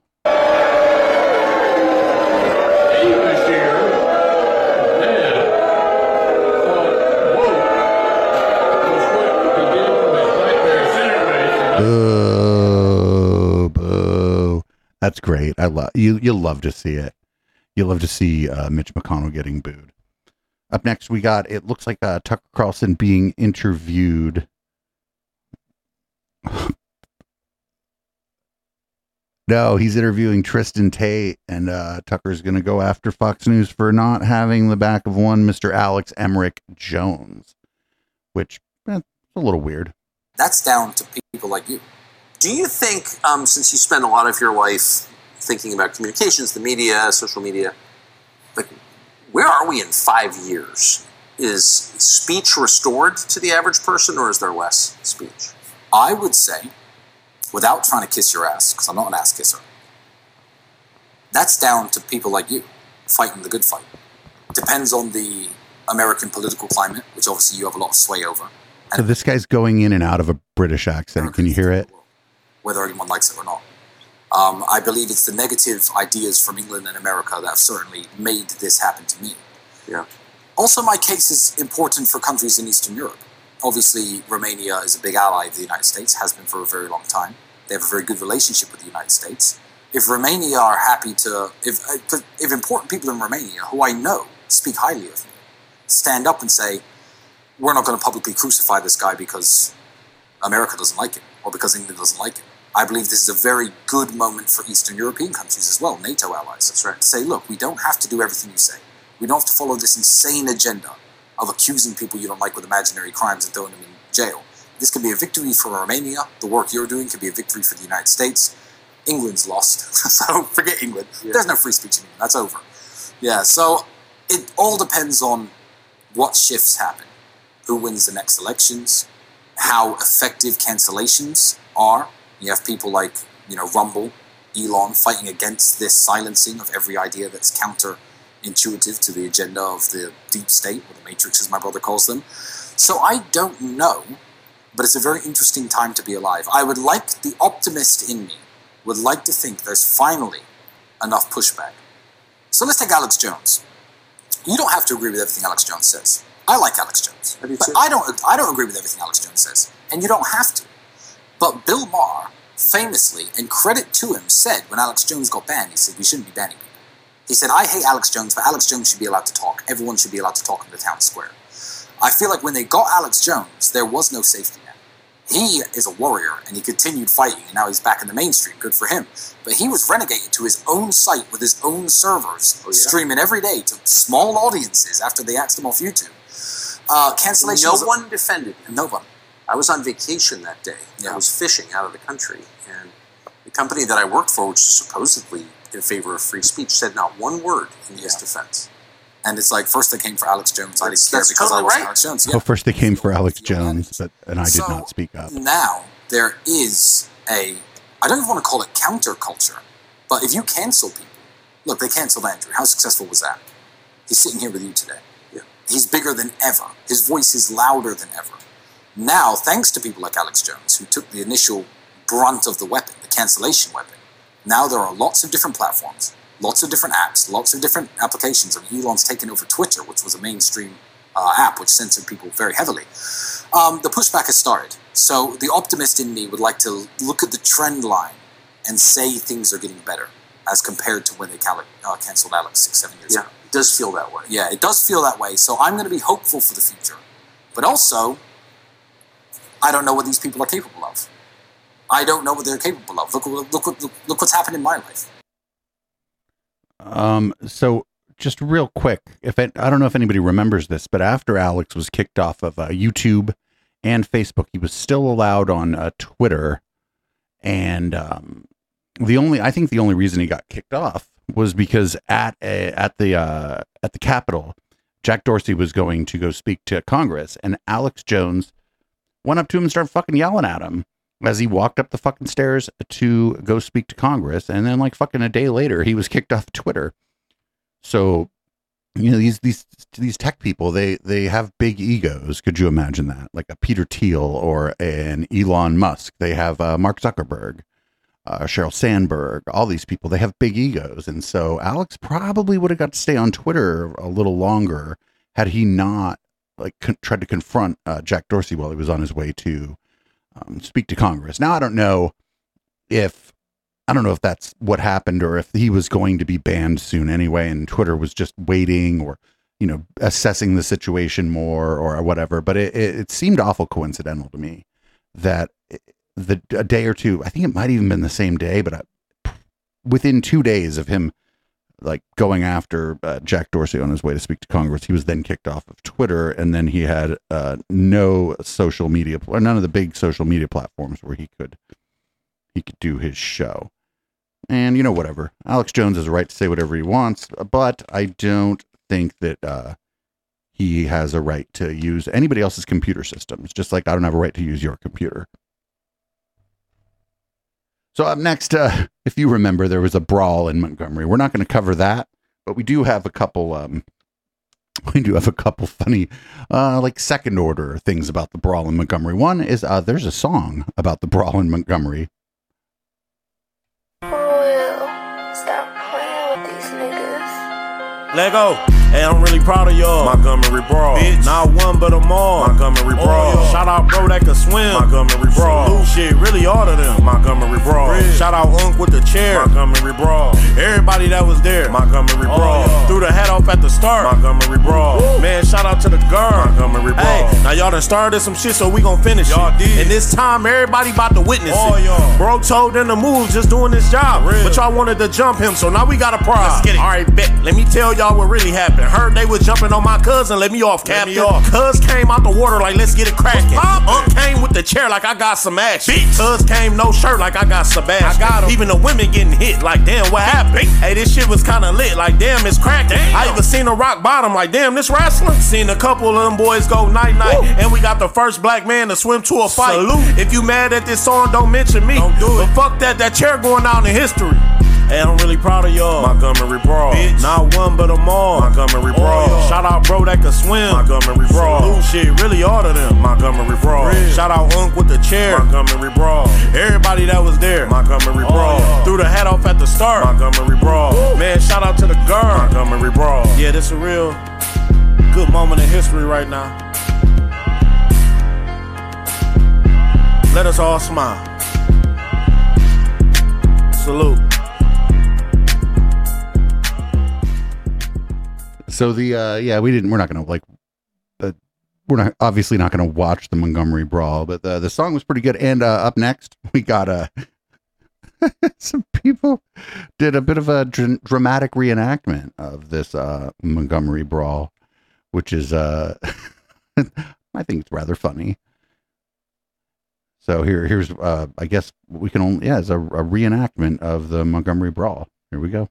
Boo, boo. That's great. I love you. You love to see it. You love to see uh, Mitch McConnell getting booed. Up next, we got it looks like uh, Tucker Carlson being interviewed No, he's interviewing Tristan Tate, and uh, Tucker's going to go after Fox News for not having the back of one Mr. Alex Emerick Jones, which eh, a little weird. That's down to people like you. Do you think, um, since you spend a lot of your life thinking about communications, the media, social media, like where are we in five years? Is speech restored to the average person, or is there less speech? I would say without trying to kiss your ass, because I'm not an ass kisser. That's down to people like you fighting the good fight. Depends on the American political climate, which obviously you have a lot of sway over, So this guy's going in and out of a British accent. Can you hear it? whether anyone likes it or not. Um, I believe it's the negative ideas from England and America that have certainly made this happen to me. Yeah. Also, my case is important for countries in Eastern Europe. Obviously, Romania is a big ally of the United States, has been for a very long time. They have a very good relationship with the United States. If Romania are happy to, if, uh, if important people in Romania, who I know speak highly of me, stand up and say, we're not going to publicly crucify this guy because America doesn't like him or because England doesn't like him. I believe this is a very good moment for Eastern European countries as well, NATO allies. That's right. To say, look, we don't have to do everything you say. We don't have to follow this insane agenda of accusing people you don't like with imaginary crimes and throwing them in jail. This could be a victory for Romania. The work you're doing could be a victory for the United States. England's lost, so forget England. There's no free speech in England. That's over. Yeah, so it all depends on what shifts happen, who wins the next elections, how effective cancellations are. You have people like, you know, Rumble, Elon fighting against this silencing of every idea that's counterintuitive to the agenda of the deep state, or the matrix as my brother calls them. So I don't know, but it's a very interesting time to be alive. I would like the optimist in me would like to think there's finally enough pushback. So let's take Alex Jones. You don't have to agree with everything Alex Jones says. I like Alex Jones, but I don't. I don't agree with everything Alex Jones says, and you don't have to. But Bill Maher famously, and credit to him, said when Alex Jones got banned, he said we shouldn't be banning people. He said I hate Alex Jones, but Alex Jones should be allowed to talk. Everyone should be allowed to talk in the town square. I feel like when they got Alex Jones, there was no safety net. He is a warrior, and he continued fighting, and now he's back in the mainstream. Good for him. But he was renegated to his own site with his own servers, streaming every day to small audiences after they axed him off YouTube. Uh, cancellation. No one defended him. No one. I was on vacation that day. I was fishing out of the country, and the company that I worked for, which is supposedly in favor of free speech, said not one word in his defense. And it's like first they came for Alex Jones. I didn't That's- care that's because I was right. Alex Jones. Well, first they came for Alex Jones, but and I did So- not speak up. Now there is a I don't even want to call it counterculture, but if you cancel people, look, they canceled Andrew. How successful was that? He's sitting here with you today. Yeah. He's bigger than ever. His voice is louder than ever. Now, thanks to people like Alex Jones, who took the initial brunt of the weapon, the cancellation weapon, now there are lots of different platforms, lots of different apps, lots of different applications. I mean, Elon's taken over Twitter, which was a mainstream uh, app which censored people very heavily. Um, the pushback has started. So the optimist in me would like to look at the trend line and say things are getting better as compared to when they cal- uh, canceled Alex six, seven years ago. It does feel that way. Yeah, it does feel that way. So I'm going to be hopeful for the future. But also, I don't know what these people are capable of. I don't know what they're capable of. Look, look, look, look, what's happened in my life. Um, so just real quick, if it, I don't know if anybody remembers this, but after Alex was kicked off of uh, YouTube and Facebook, he was still allowed on uh, Twitter, and um, the only I think the only reason he got kicked off was because at a, at the uh, at the Capitol, Jack Dorsey was going to go speak to Congress, and Alex Jones went up to him and started fucking yelling at him as he walked up the fucking stairs to go speak to Congress. And then like fucking a day later, he was kicked off Twitter. So, you know, these these these tech people, they they have big egos. Could you imagine that? Like a Peter Thiel or an Elon Musk. They have uh, Mark Zuckerberg, uh, Sheryl Sandberg. All these people, they have big egos, and so Alex probably would have got to stay on Twitter a little longer had he not like con- tried to confront uh, Jack Dorsey while he was on his way to um, speak to Congress. Now I don't know if I don't know if that's what happened or if he was going to be banned soon anyway, and Twitter was just waiting or you know assessing the situation more or whatever. But it, it, it seemed awful coincidental to me that the a day or two. I think it might even been the same day, but I, within two days of him like going after uh, Jack Dorsey on his way to speak to Congress, he was then kicked off of Twitter, and then he had uh, no social media or none of the big social media platforms where he could he could do his show. And you know, whatever. Alex Jones has a right to say whatever he wants, but I don't think that uh, he has a right to use anybody else's computer systems, just like I don't have a right to use your computer. So up next, uh, if you remember, there was a brawl in Montgomery. We're not going to cover that, but we do have a couple. Um, we do have a couple funny, uh, like second order things about the brawl in Montgomery. One is uh, there's a song about the brawl in Montgomery. Lego. Hey, I'm really proud of y'all. Montgomery Brawl. Bitch. Not one, but them all. Montgomery Brawl. Oh, Shout out bro that can swim. Montgomery Brawl. Shit, really all of them. Montgomery Brawl. Shout out Unk with the chair. Montgomery Brawl. Everybody that was there. Montgomery oh, Brawl. Yeah. Threw the hat off at the start. Montgomery Brawl. Woo. Man, shout out to the girl. Montgomery Brawl. Hey, now y'all done started some shit, so we gon' finish y'all it. Did. And this time, everybody about to witness oh, it. Y'all. Bro told them to move, just doing this job. Real. But y'all wanted to jump him, so now we got a prize. Let's get it. All right, bet. Let me tell y'all what really happened. Heard they was jumping on my cousin. Let me off, Captain. Me off. Cuz came out the water like, let's get it cracking. Unc came with the chair like I got some action. Cuz came no shirt like I got Sebastian. I got him. Even the women getting hit like, damn, what happened? Hey, this shit was kinda lit like, damn, it's cracking. I even seen a rock bottom like, damn, this wrestling. Seen a couple of them boys go night night. And we got the first black man to swim to a fight. Salute. If you mad at this song, don't mention me. Don't do it. But fuck that, that chair going down in history. Hey, I'm really proud of y'all. Montgomery Brawl. Bitch. Not one, but them all. Montgomery Brawl. Oh, Shout out bro that can swim. Montgomery Brawl. Salute shit, really all of them. Montgomery Brawl. Red. Shout out Unk with the chair. Montgomery Brawl. Everybody that was there. Montgomery oh, Brawl. Yeah. Threw the hat off at the start. Montgomery Brawl. Woo. Man, shout out to the girl. Montgomery Brawl. Yeah, this a real good moment in history right now. Let us all smile. Salute. So the uh yeah, we didn't we're not to like uh, we're not obviously not to watch the Montgomery Brawl, but the the song was pretty good and uh up next, we got uh some people did a bit of a dr- dramatic reenactment of this uh Montgomery Brawl, which is uh I think it's rather funny. So here here's uh I guess we can only yeah, it's a, a reenactment of the Montgomery Brawl. Here we go.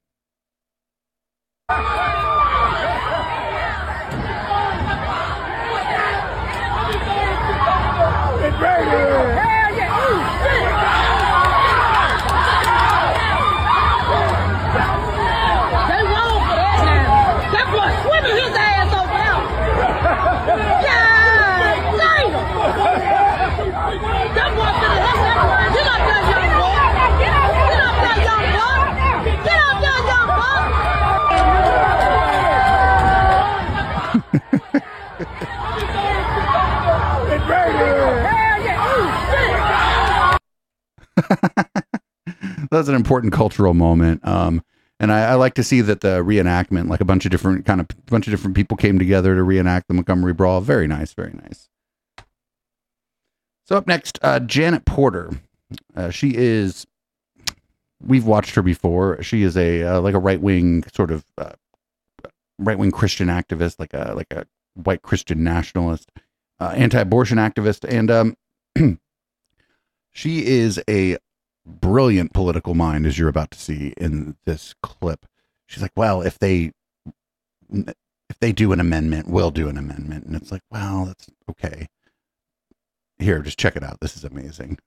That's an important cultural moment. Um, and I, I, like to see that the reenactment, like a bunch of different kind of bunch of different people came together to reenact the Montgomery Brawl. Very nice, very nice. So up next, uh, Janet Porter. Uh, she is. We've watched her before. She is a uh, like a right wing sort of uh, right wing Christian activist, like a like a white Christian nationalist, uh, anti-abortion activist, and um, she is a brilliant political mind, as you're about to see in this clip. She's like, well, if they if they do an amendment, we'll do an amendment, and it's like, well, that's okay. Here, just check it out. This is amazing.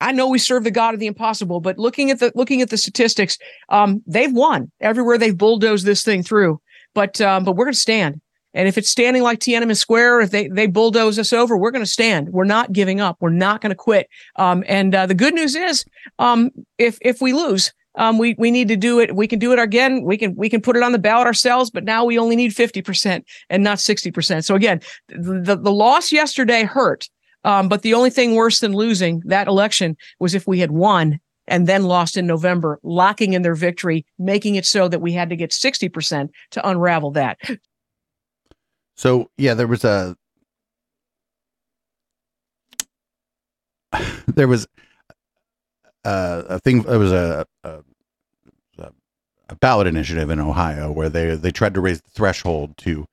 I know we serve the God of the impossible, but looking at the looking at the statistics, um, they've won everywhere they've bulldozed this thing through. But um, but we're going to stand. And if it's standing like Tiananmen Square, if they, they bulldoze us over, we're going to stand. We're not giving up. We're not going to quit. Um, and uh, the good news is, um, if if we lose, um, we we need to do it. We can do it again. We can we can put it on the ballot ourselves. But now we only need fifty percent and not sixty percent. So again, the the loss yesterday hurt. Um, but the only thing worse than losing that election was if we had won and then lost in November, locking in their victory, making it so that we had to get 60% to unravel that. So yeah, there was a there was uh, a thing. There was a, a a ballot initiative in Ohio where they they tried to raise the threshold to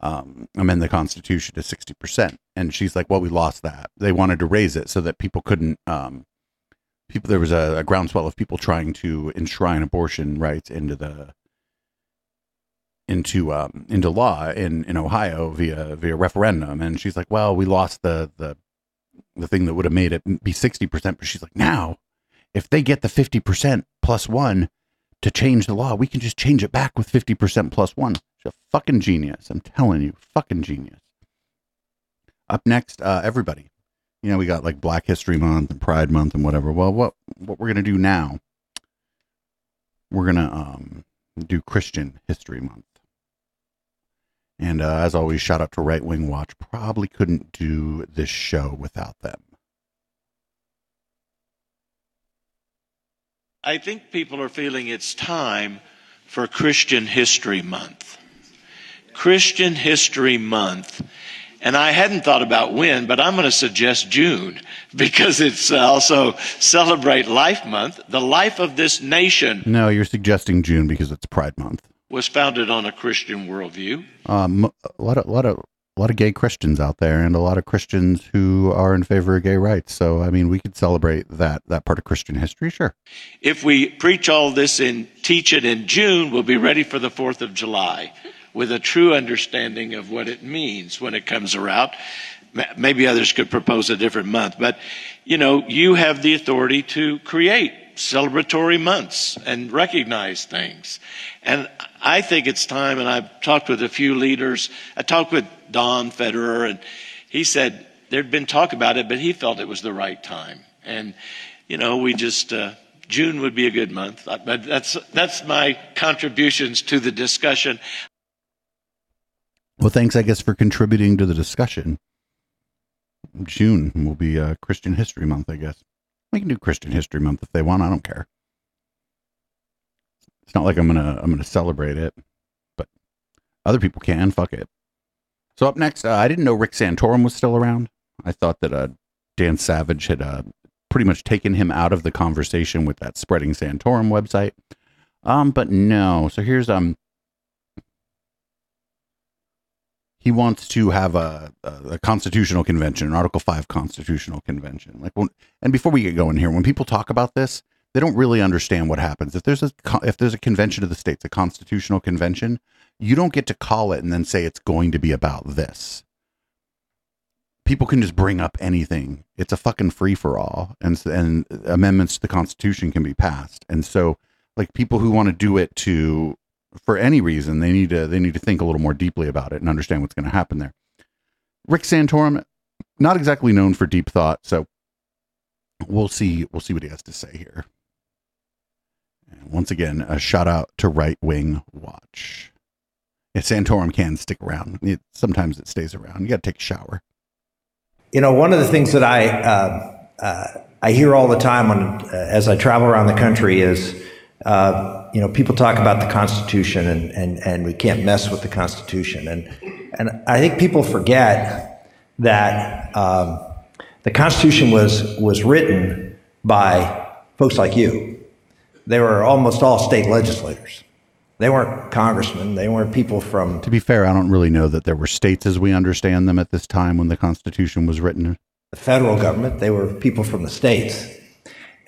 um, amend the Constitution to sixty percent, and she's like, "Well, we lost that. They wanted to raise it so that people couldn't." Um, people there was a, a groundswell of people trying to enshrine abortion rights into the into um, into law in, in Ohio via via referendum, and she's like, "Well, we lost the the the thing that would have made it be sixty percent," but she's like, "Now, if they get the fifty percent plus one, to change the law. We can just change it back with 50% plus plus one. She's a fucking genius. I'm telling you, fucking genius. Up next, uh, everybody. You know, we got like Black History Month and Pride Month and whatever. Well, what what we're gonna do now? We're gonna um, do Christian History Month. And uh, as always, shout out to Right Wing Watch. Probably couldn't do this show without them. I think people are feeling it's time for Christian History Month. Christian History Month. And I hadn't thought about when, but I'm going to suggest June because it's also Celebrate Life Month. The life of this nation No, you're suggesting June because it's Pride Month. Was founded on a Christian worldview. Um, a lot of, lot of, a lot of gay Christians out there, and a lot of Christians who are in favor of gay rights. So, I mean, we could celebrate that that part of Christian history, sure. If we preach all this and teach it in June, we'll be ready for the 4th of July with a true understanding of what it means when it comes around. Maybe others could propose a different month, but you know, you have the authority to create celebratory months and recognize things. And I think it's time, and I've talked with a few leaders. I talked with Don Federer, and he said there'd been talk about it, but he felt it was the right time. And, you know, we just, uh, June would be a good month. Uh, But that's, that's my contributions to the discussion. Well, thanks, I guess, for contributing to the discussion. June will be uh, Christian History Month, I guess. We can do Christian History Month if they want. I don't care. It's not like I'm gonna I'm gonna celebrate it, but other people can. Fuck it. So up next, uh, I didn't know Rick Santorum was still around. I thought that uh, Dan Savage had uh, pretty much taken him out of the conversation with that spreading Santorum website. Um, but no. So here's um he wants to have a, a, a constitutional convention, an Article Five constitutional convention. Like, when, and before we get going here, when people talk about this, they don't really understand what happens. If there's a if there's a convention of the states, a constitutional convention, you don't get to call it and then say it's going to be about this. People can just bring up anything. It's a fucking free for all, and and amendments to the Constitution can be passed. And so, like people who want to do it to for any reason, they need to they need to think a little more deeply about it and understand what's going to happen there. Rick Santorum, not exactly known for deep thought, so we'll see we'll see what he has to say here. And once again, a shout out to Right Wing Watch. Yeah, Santorum can stick around. It, sometimes it stays around. You got to take a shower. You know, one of the things that I uh, uh, I hear all the time when uh, as I travel around the country is, uh, you know, people talk about the Constitution and, and and we can't mess with the Constitution, and and I think people forget that um, the Constitution was was written by folks like you. They were almost all state legislators. They weren't congressmen. They weren't people from To be fair, I don't really know that there were states as we understand them at this time when the Constitution was written. the federal government. They were people from the states.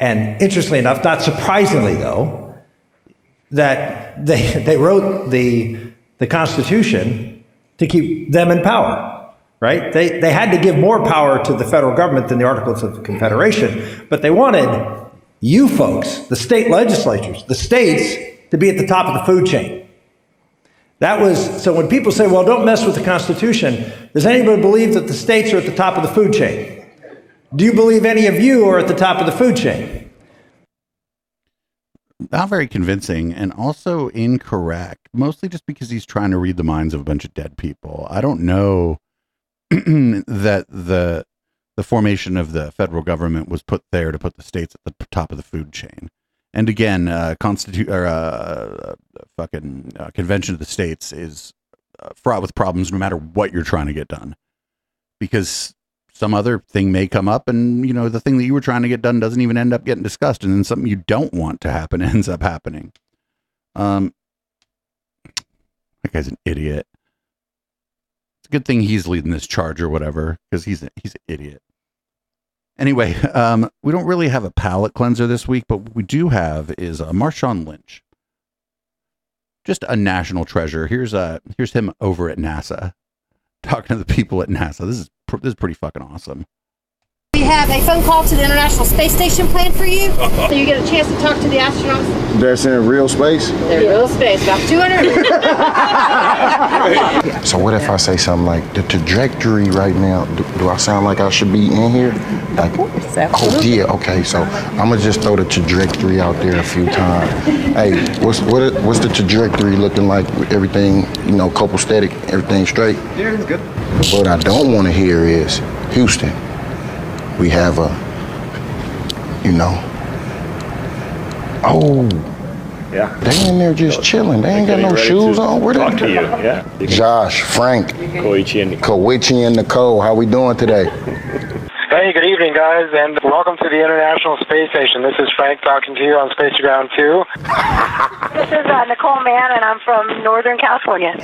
And interestingly enough, not surprisingly though, that they, they wrote the, the Constitution to keep them in power, right? They, they had to give more power to the federal government than the Articles of Confederation, but they wanted you folks, the state legislatures, the states, to be at the top of the food chain. That was, so when people say, well, don't mess with the Constitution, does anybody believe that the states are at the top of the food chain? Do you believe any of you are at the top of the food chain? not very convincing and also incorrect, mostly just because he's trying to read the minds of a bunch of dead people. I don't know that the the formation of the federal government was put there to put the states at the top of the food chain. And again, uh, or uh, uh, fucking uh, convention of the states is uh, fraught with problems no matter what you're trying to get done, because some other thing may come up and you know the thing that you were trying to get done doesn't even end up getting discussed and then something you don't want to happen ends up happening. Um that guy's an idiot. It's a good thing he's leading this charge or whatever because he's a, he's an idiot. Anyway um we don't really have a palate cleanser this week but what we do have is uh, marshawn lynch. Just a national treasure. Here's uh here's him over at nasa talking to the people at nasa. This is pr- this is pretty fucking awesome We have a phone call to the International Space Station planned for you. so you get a chance to talk to the astronauts. That's in real space? They're real space, about 200. So what if I say something like the trajectory right now? Do, do I sound like I should be in here? Like, oh yeah, okay. So I'm gonna just throw the trajectory out there a few times. Hey, what's what, what's the trajectory looking like? Everything, you know, copacetic, everything straight. Yeah, it's good. What I don't want to hear is Houston. We have a, you know. Oh, Yeah. they in there just chilling. They ain't got no shoes to on. Where talk to you, yeah. Josh, Frank, Koichi and Koichi and Nicole. How we doing today? Hey, good evening, guys, and welcome to the International Space Station. This is Frank talking to you on Space Ground 2. this is uh, Nicole Mann, and I'm from Northern California.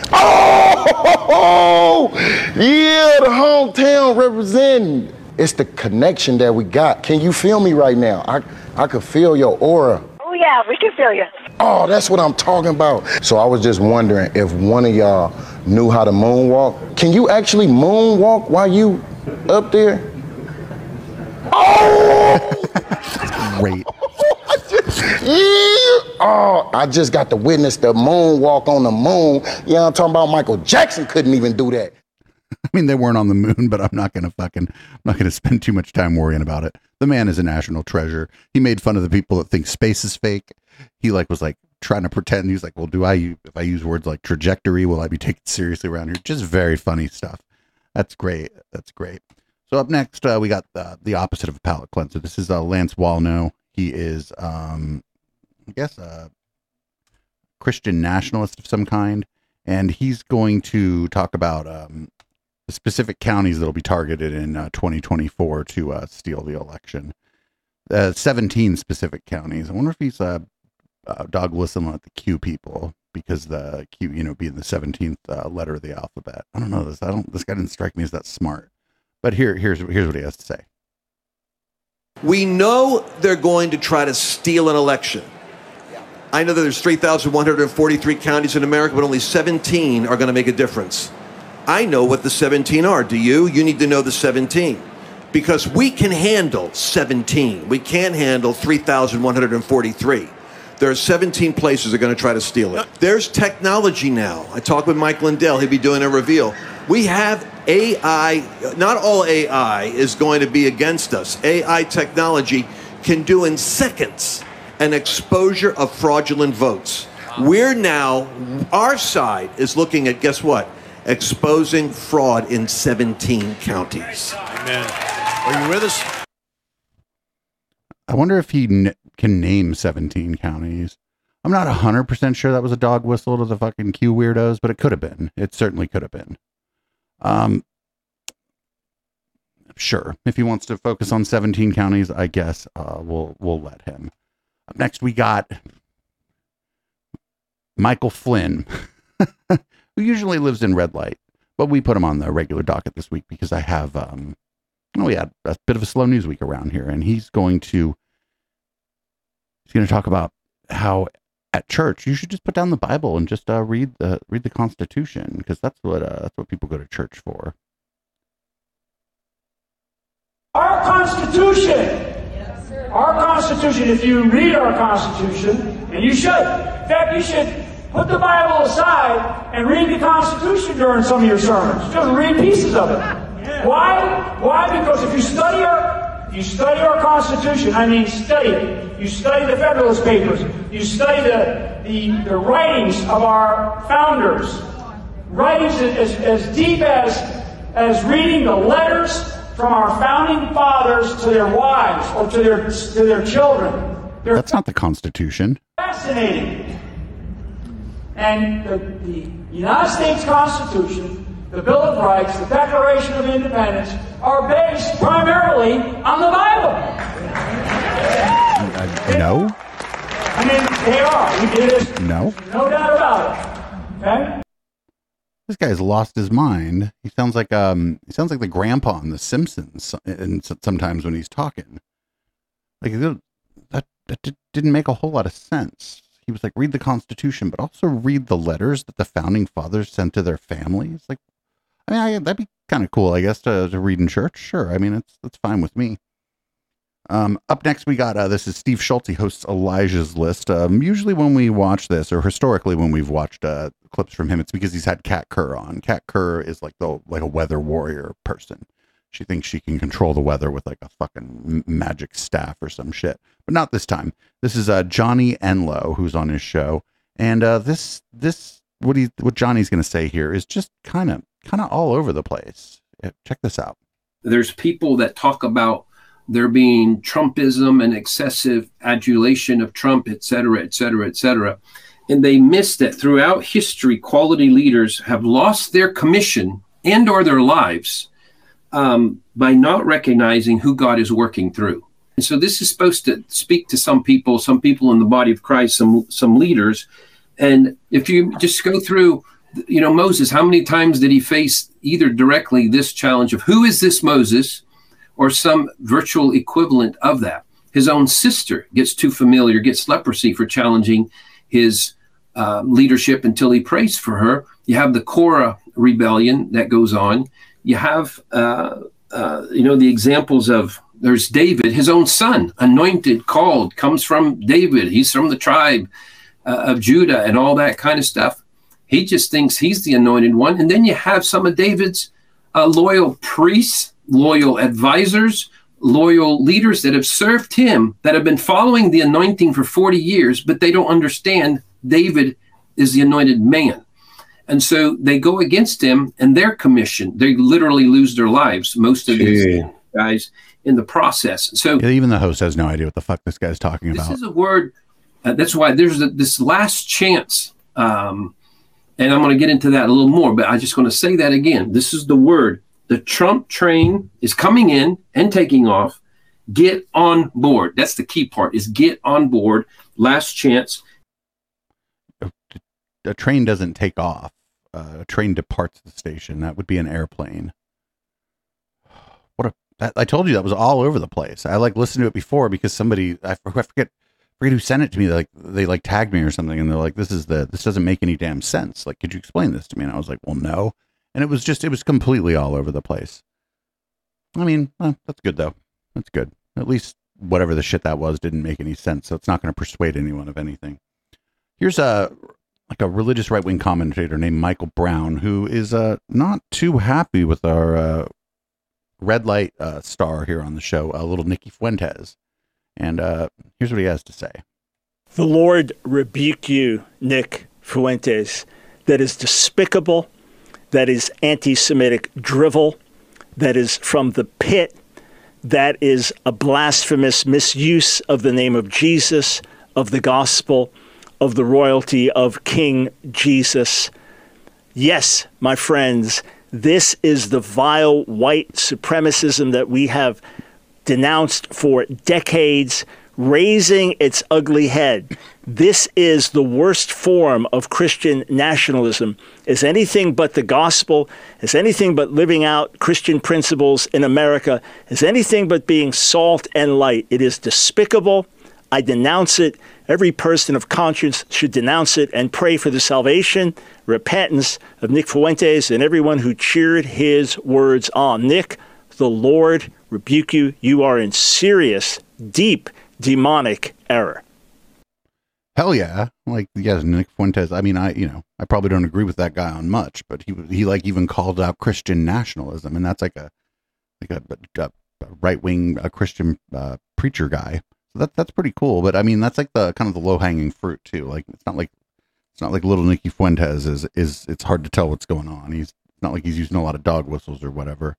Oh, yeah, the hometown representing. It's the connection that we got. Can you feel me right now? I I could feel your aura. Oh, yeah, we can feel you. Oh, that's what I'm talking about. So I was just wondering if one of y'all knew how to moonwalk. Can you actually moonwalk while you up there? Oh! Great. Yeah. Oh, I just got to witness the moonwalk on the moon. You know I'm talking about? Michael Jackson couldn't even do that. I mean, they weren't on the moon, but I'm not going to fucking, I'm not going to spend too much time worrying about it. The man is a national treasure. He made fun of the people that think space is fake. He like was like trying to pretend. He was like, well, do I, if I use words like trajectory, will I be taken seriously around here? Just very funny stuff. That's great. That's great. So up next, uh, we got uh, the opposite of a palate cleanser. This is uh, Lance Wallnau. He is, um, I guess, a Christian nationalist of some kind, and he's going to talk about um, the specific counties that'll be targeted in uh, 2024 to uh, steal the election. Uh, 17 specific counties. I wonder if he's uh, uh, dog whistling at the Q people because the Q, you know, being the 17th uh, letter of the alphabet. I don't know this. I don't. This guy didn't strike me as that smart. But here, here's here's what he has to say. We know they're going to try to steal an election. I know that there's 3,143 counties in America, but only 17 are going to make a difference. I know what the 17 are. Do you? You need to know the 17. Because we can handle 17. We can't handle 3,143. There are 17 places that are going to try to steal it. There's technology now. I talked with Mike Lindell. He'll be doing a reveal. We have AI. Not all AI is going to be against us. AI technology can do in seconds an exposure of fraudulent votes. We're now, our side is looking at, guess what? Exposing fraud in 17 counties. Amen. Are you with us? I wonder if he n- can name 17 counties. I'm not 100% sure that was a dog whistle to the fucking Q weirdos, but it could have been. It certainly could have been. Um, sure. If he wants to focus on 17 counties, I guess uh, we'll we'll let him. Up next, we got Michael Flynn, who usually lives in red light, but we put him on the regular docket this week because I have um, oh, we had a bit of a slow news week around here, and he's going to he's going to talk about how at church you should just put down the Bible and just uh, read the read the Constitution because that's what uh, that's what people go to church for. Our Constitution, our Constitution, if you read our Constitution, and you should, in fact, you should put the Bible aside and read the Constitution during some of your sermons. Just read pieces of it. Why? Why? Because if you study our, you study our Constitution, I mean study it. You study the Federalist Papers. You study the, the, the writings of our founders. Writings as, as deep as, as reading the letters from our founding fathers to their wives or to their, to their children. They're That's not the Constitution. fascinating. And the, the United States Constitution, the Bill of Rights, the Declaration of Independence are based primarily on the Bible. Uh, no, I mean, they are. We did this, no. no doubt about it. Okay? This guy's lost his mind. He sounds like um he sounds like the grandpa on The Simpsons, and sometimes when he's talking, like that that didn't make a whole lot of sense. He was like, read the Constitution, but also read the letters that the founding fathers sent to their families. Like, I mean, I, that'd be kind of cool, I guess, to, to read in church. Sure, I mean, it's that's fine with me. Um, up next, we got uh, this is Steve Schultz. He hosts Elijah's List. Um, usually, when we watch this, or historically when we've watched uh, clips from him, it's because he's had Kat Kerr on. Kat Kerr is like the like a weather warrior person. She thinks she can control the weather with like a fucking magic staff or some shit. But not this time. This is uh, Johnny Enlow who's on his show, and uh, this this what he what Johnny's going to say here is just kind of kind of all over the place. Check this out. there's people that talk about there being Trumpism and excessive adulation of Trump, et cetera, et cetera, et cetera. And they miss that throughout history, quality leaders have lost their commission and or their lives um, by not recognizing who God is working through. And so this is supposed to speak to some people, some people in the body of Christ, some some leaders. And if you just go through, you know, Moses, how many times did he face either directly this challenge of who is this Moses or some virtual equivalent of that? His own sister gets too familiar, gets leprosy for challenging his uh, leadership until he prays for her. You have the Korah rebellion that goes on. You have, uh, uh, you know, the examples of there's David, his own son, anointed, called, comes from David. He's from the tribe uh, of Judah and all that kind of stuff. He just thinks he's the anointed one. And then you have some of David's uh, loyal priests, loyal advisors, loyal leaders that have served him, that have been following the anointing for 40 years, but they don't understand David is the anointed man. And so they go against him and their commission. They literally lose their lives, most of these guys in the process. So Yeah, even the host has no idea what the fuck this guy's talking this about. This is a word. Uh, that's why there's a, this last chance, um, and I'm going to get into that a little more. But I just going to say that again. This is the word. The Trump train is coming in and taking off. Get on board. That's the key part. Is get on board. Last chance. a train doesn't take off. Uh, a train departs the station. That would be an airplane. What a! That, I told you that was all over the place. I like listened to it before because somebody I, I forget forget who sent it to me. Like they like tagged me or something, and they're like, "This is the this doesn't make any damn sense." Like, could you explain this to me? And I was like, "Well, no." And it was just it was completely all over the place. I mean, eh, that's good though. That's good. At least whatever the shit that was didn't make any sense. So it's not going to persuade anyone of anything. Here's a like a religious right wing commentator named Michael Brown who is uh not too happy with our uh, red light uh, star here on the show, uh, little Nikki Fuentes. And uh, here's what he has to say. The Lord rebuke you, Nick Fuentes. That is despicable. That is anti Semitic drivel. That is from the pit. That is a blasphemous misuse of the name of Jesus, of the gospel, of the royalty of King Jesus. Yes, my friends, this is the vile white supremacism that we have denounced for decades, raising its ugly head. This is the worst form of Christian nationalism. Is anything but the gospel, is anything but living out Christian principles in America, is anything but being salt and light. It is despicable. I denounce it. Every person of conscience should denounce it and pray for the salvation, repentance of Nick Fuentes and everyone who cheered his words on. Nick, the Lord rebuke you. You are in serious, deep, demonic error. Hell yeah. Like, yes, Nick Fuentes. I mean, I, you know, I probably don't agree with that guy on much, but he, he like even called out Christian nationalism. And that's like a, like a, a, right wing, Christian uh, preacher guy. That, that's pretty cool. But I mean, that's like the kind of the low hanging fruit too. Like, it's not like, it's not like little Nicky Fuentes is, is, it's hard to tell what's going on. He's not like he's using a lot of dog whistles or whatever.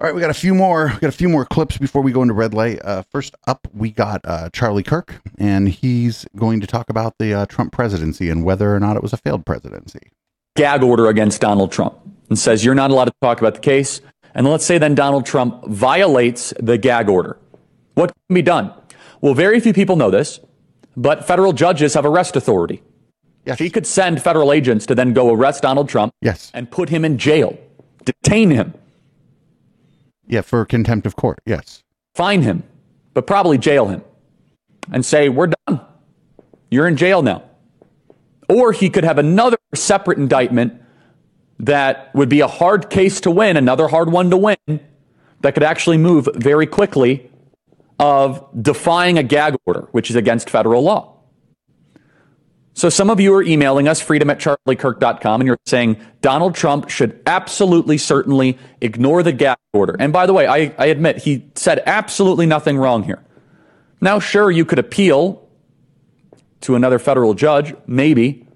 All right, we got a few more. We got a few more clips before we go into red light. Uh, first up, we got uh, Charlie Kirk, and he's going to talk about the uh, Trump presidency and whether or not it was a failed presidency. gag order against Donald Trump and says you're not allowed to talk about the case. And let's say then Donald Trump violates the gag order. What can be done? Well, very few people know this, but federal judges have arrest authority. Yes. He could send federal agents to then go arrest Donald Trump yes. and put him in jail, detain him. Yeah, for contempt of court, yes. Fine him, but probably jail him and say, We're done. You're in jail now. Or he could have another separate indictment that would be a hard case to win, another hard one to win, that could actually move very quickly of defying a gag order, which is against federal law. So some of you are emailing us, freedom at charliekirk.com, and you're saying Donald Trump should absolutely, certainly ignore the gag order. And by the way, I, I admit he said absolutely nothing wrong here. Now, sure, you could appeal to another federal judge, maybe.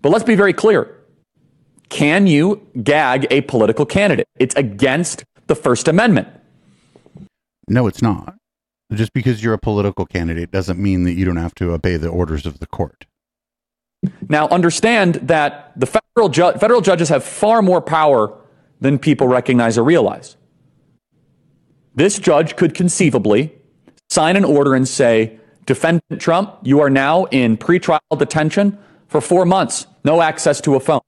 But let's be very clear. Can you gag a political candidate? It's against the First Amendment. No, it's not. Just because you're a political candidate doesn't mean that you don't have to obey the orders of the court. Now, understand that the federal, ju- federal judges have far more power than people recognize or realize. This judge could conceivably sign an order and say, Defendant Trump, you are now in pretrial detention for four months, no access to a phone.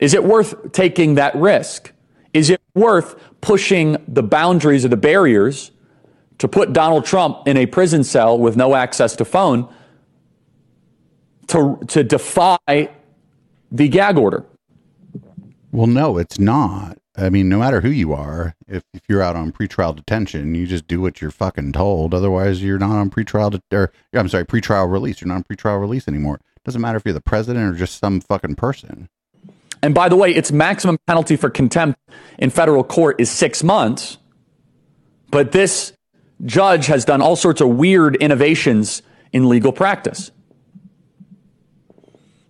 Is it worth taking that risk? Is it worth pushing the boundaries or the barriers to put Donald Trump in a prison cell with no access to phone to, to defy the gag order? Well, no, it's not. I mean, no matter who you are, if, if you're out on pretrial detention, you just do what you're fucking told. Otherwise, you're not on pretrial, de- or I'm sorry, pretrial release. You're not on pretrial release anymore. It doesn't matter if you're the president or just some fucking person. And by the way, its maximum penalty for contempt in federal court is six months. But this judge has done all sorts of weird innovations in legal practice.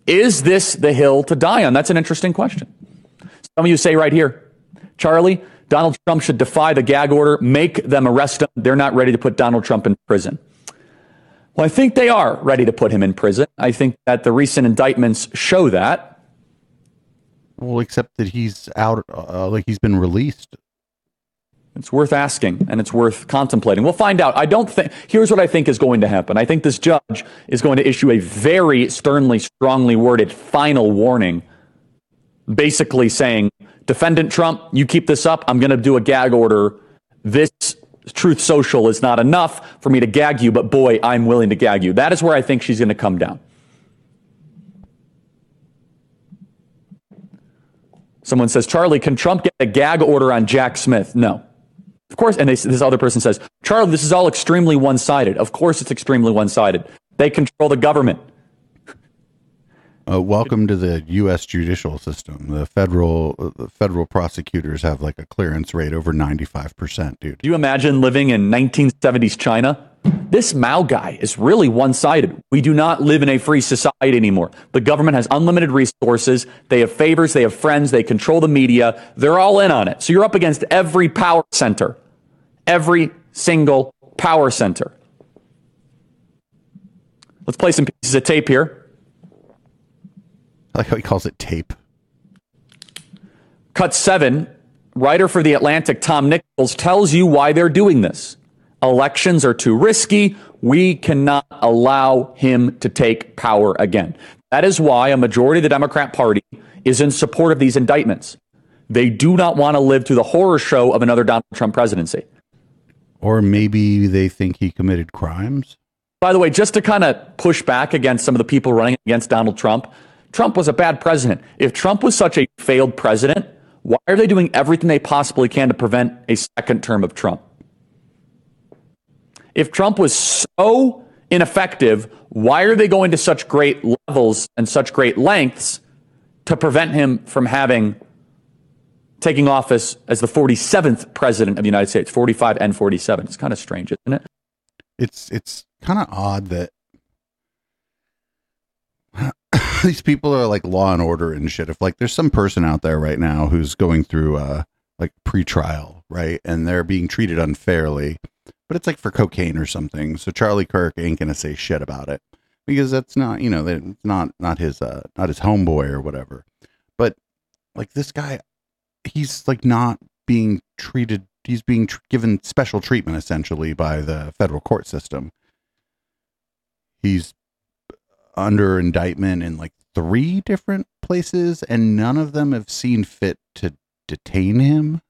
Is this the hill to die on? That's an interesting question. Some of you say right here, Charlie, Donald Trump should defy the gag order, make them arrest him. They're not ready to put Donald Trump in prison. Well, I think they are ready to put him in prison. I think that the recent indictments show that. Well, except that he's out, uh, like he's been released. It's worth asking and it's worth contemplating. We'll find out. I don't think, here's what I think is going to happen. I think this judge is going to issue a very sternly, strongly worded final warning, basically saying, Defendant Trump, you keep this up, I'm going to do a gag order. This Truth Social is not enough for me to gag you, but boy, I'm willing to gag you. That is where I think she's going to come down. Someone says, Charlie, can Trump get a gag order on Jack Smith? No. Of course, and they, this other person says, Charlie, this is all extremely one sided. Of course, it's extremely one sided. They control the government. Uh, welcome to the U.S. judicial system. The federal the federal prosecutors have like a clearance rate over ninety five percent, dude. Do you imagine living in 1970s China? This Mao guy is really one sided. We do not live in a free society anymore. The government has unlimited resources. They have favors. They have friends. They control the media. They're all in on it. So you're up against every power center, every single power center. Let's play some pieces of tape here. I like how he calls it tape. Cut seven, writer for The Atlantic, Tom Nichols, tells you why they're doing this. Elections are too risky. We cannot allow him to take power again. That is why a majority of the Democrat Party is in support of these indictments. They do not want to live through the horror show of another Donald Trump presidency. Or maybe they think he committed crimes. By the way, just to kind of push back against some of the people running against Donald Trump, Trump was a bad president. If Trump was such a failed president, why are they doing everything they possibly can to prevent a second term of Trump? If Trump was so ineffective, why are they going to such great levels and such great lengths to prevent him from having taking office as the 47th president of the United States, 45 and 47? It's kind of strange, isn't it? It's it's kind of odd that these people are like law and order and shit. If like there's some person out there right now who's going through uh like pre-trial, right, and they're being treated unfairly, but it's like for cocaine or something. So Charlie Kirk ain't gonna say shit about it. because that's not you know it's not not his uh not his homeboy or whatever. But like this guy, he's like not being treated. He's being tr- given special treatment essentially by the federal court system. He's under indictment in like three different places, and none of them have seen fit to detain him.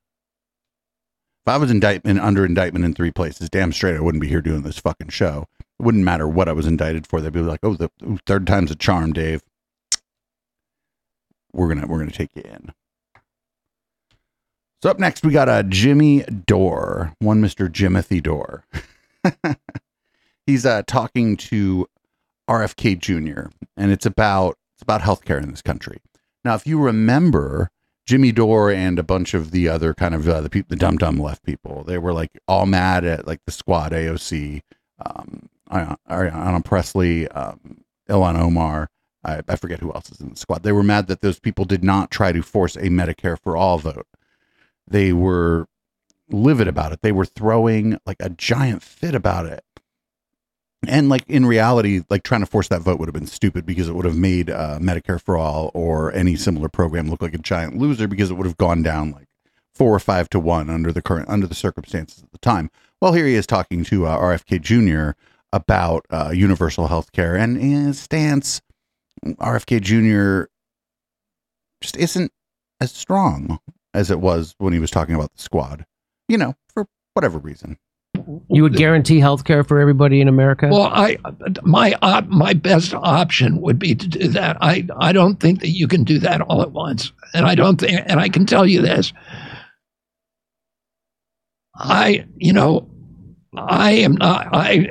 If I was indictment under indictment in three places, damn straight I wouldn't be here doing this fucking show. It wouldn't matter what I was indicted for. They'd be like, "Oh, the third time's a charm, Dave. We're gonna we're gonna take you in." So up next we got a Jimmy Dore, one Mister Jimothy Dore. He's uh, talking to RFK Jr. and it's about it's about healthcare in this country. Now, if you remember, Jimmy Dore and a bunch of the other kind of uh, the people, the dumb dumb left people, they were like all mad at like the squad AOC, um, Ayanna Pressley, um, Ilhan Omar. I, I forget who else is in the squad. They were mad that those people did not try to force a Medicare for all vote. They were livid about it. They were throwing like a giant fit about it and like in reality like trying to force that vote would have been stupid because it would have made uh, medicare for all or any similar program look like a giant loser because it would have gone down like four or five to one under the current under the circumstances at the time. Well here he is talking to uh, rfk jr about uh, universal health care and his stance rfk jr just isn't as strong as it was when he was talking about the squad you know for whatever reason you would guarantee health care for everybody in America? Well, I my my best option would be to do that. I I don't think that you can do that all at once, and I don't think, and I can tell you this. I you know, I am not. I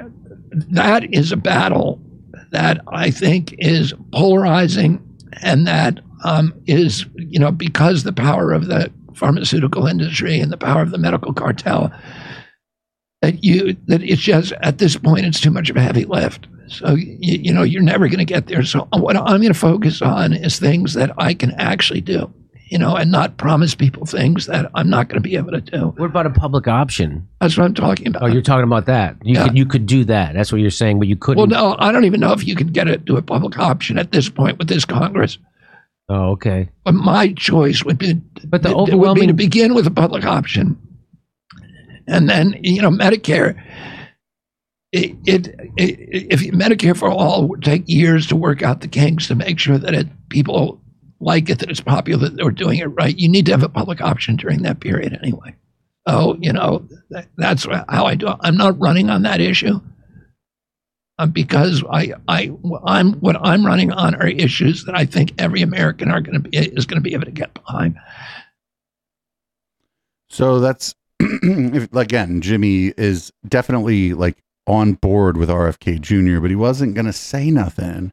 that is a battle that I think is polarizing, and that um, is you know because the power of the pharmaceutical industry and the power of the medical cartel that you that it's just at this point it's too much of a heavy lift. So you, you know you're never going to get there. So uh, what I'm going to focus on is things that I can actually do, you know, and not promise people things that I'm not going to be able to do. What about a public option? That's what I'm talking about. Oh, you're talking about that. You Yeah. could you could do that. That's what you're saying, but you couldn't. Well, no, I don't even know if you can get it to a public option at this point with this Congress. Oh, okay. But my choice would be, But the would be overwhelming- to begin with a public option, and then you know Medicare. It, it, it if Medicare for all would take years to work out the kinks to make sure that it people like it that it's popular that they're doing it right. You need to have a public option during that period anyway. Oh, you know that, that's how I do. it. I'm not running on that issue uh, because I, I, I'm what I'm running on are issues that I think every American are going to be is going to be able to get behind. So that's if, again, Jimmy is definitely like on board with RFK Jr., but he wasn't going to say nothing.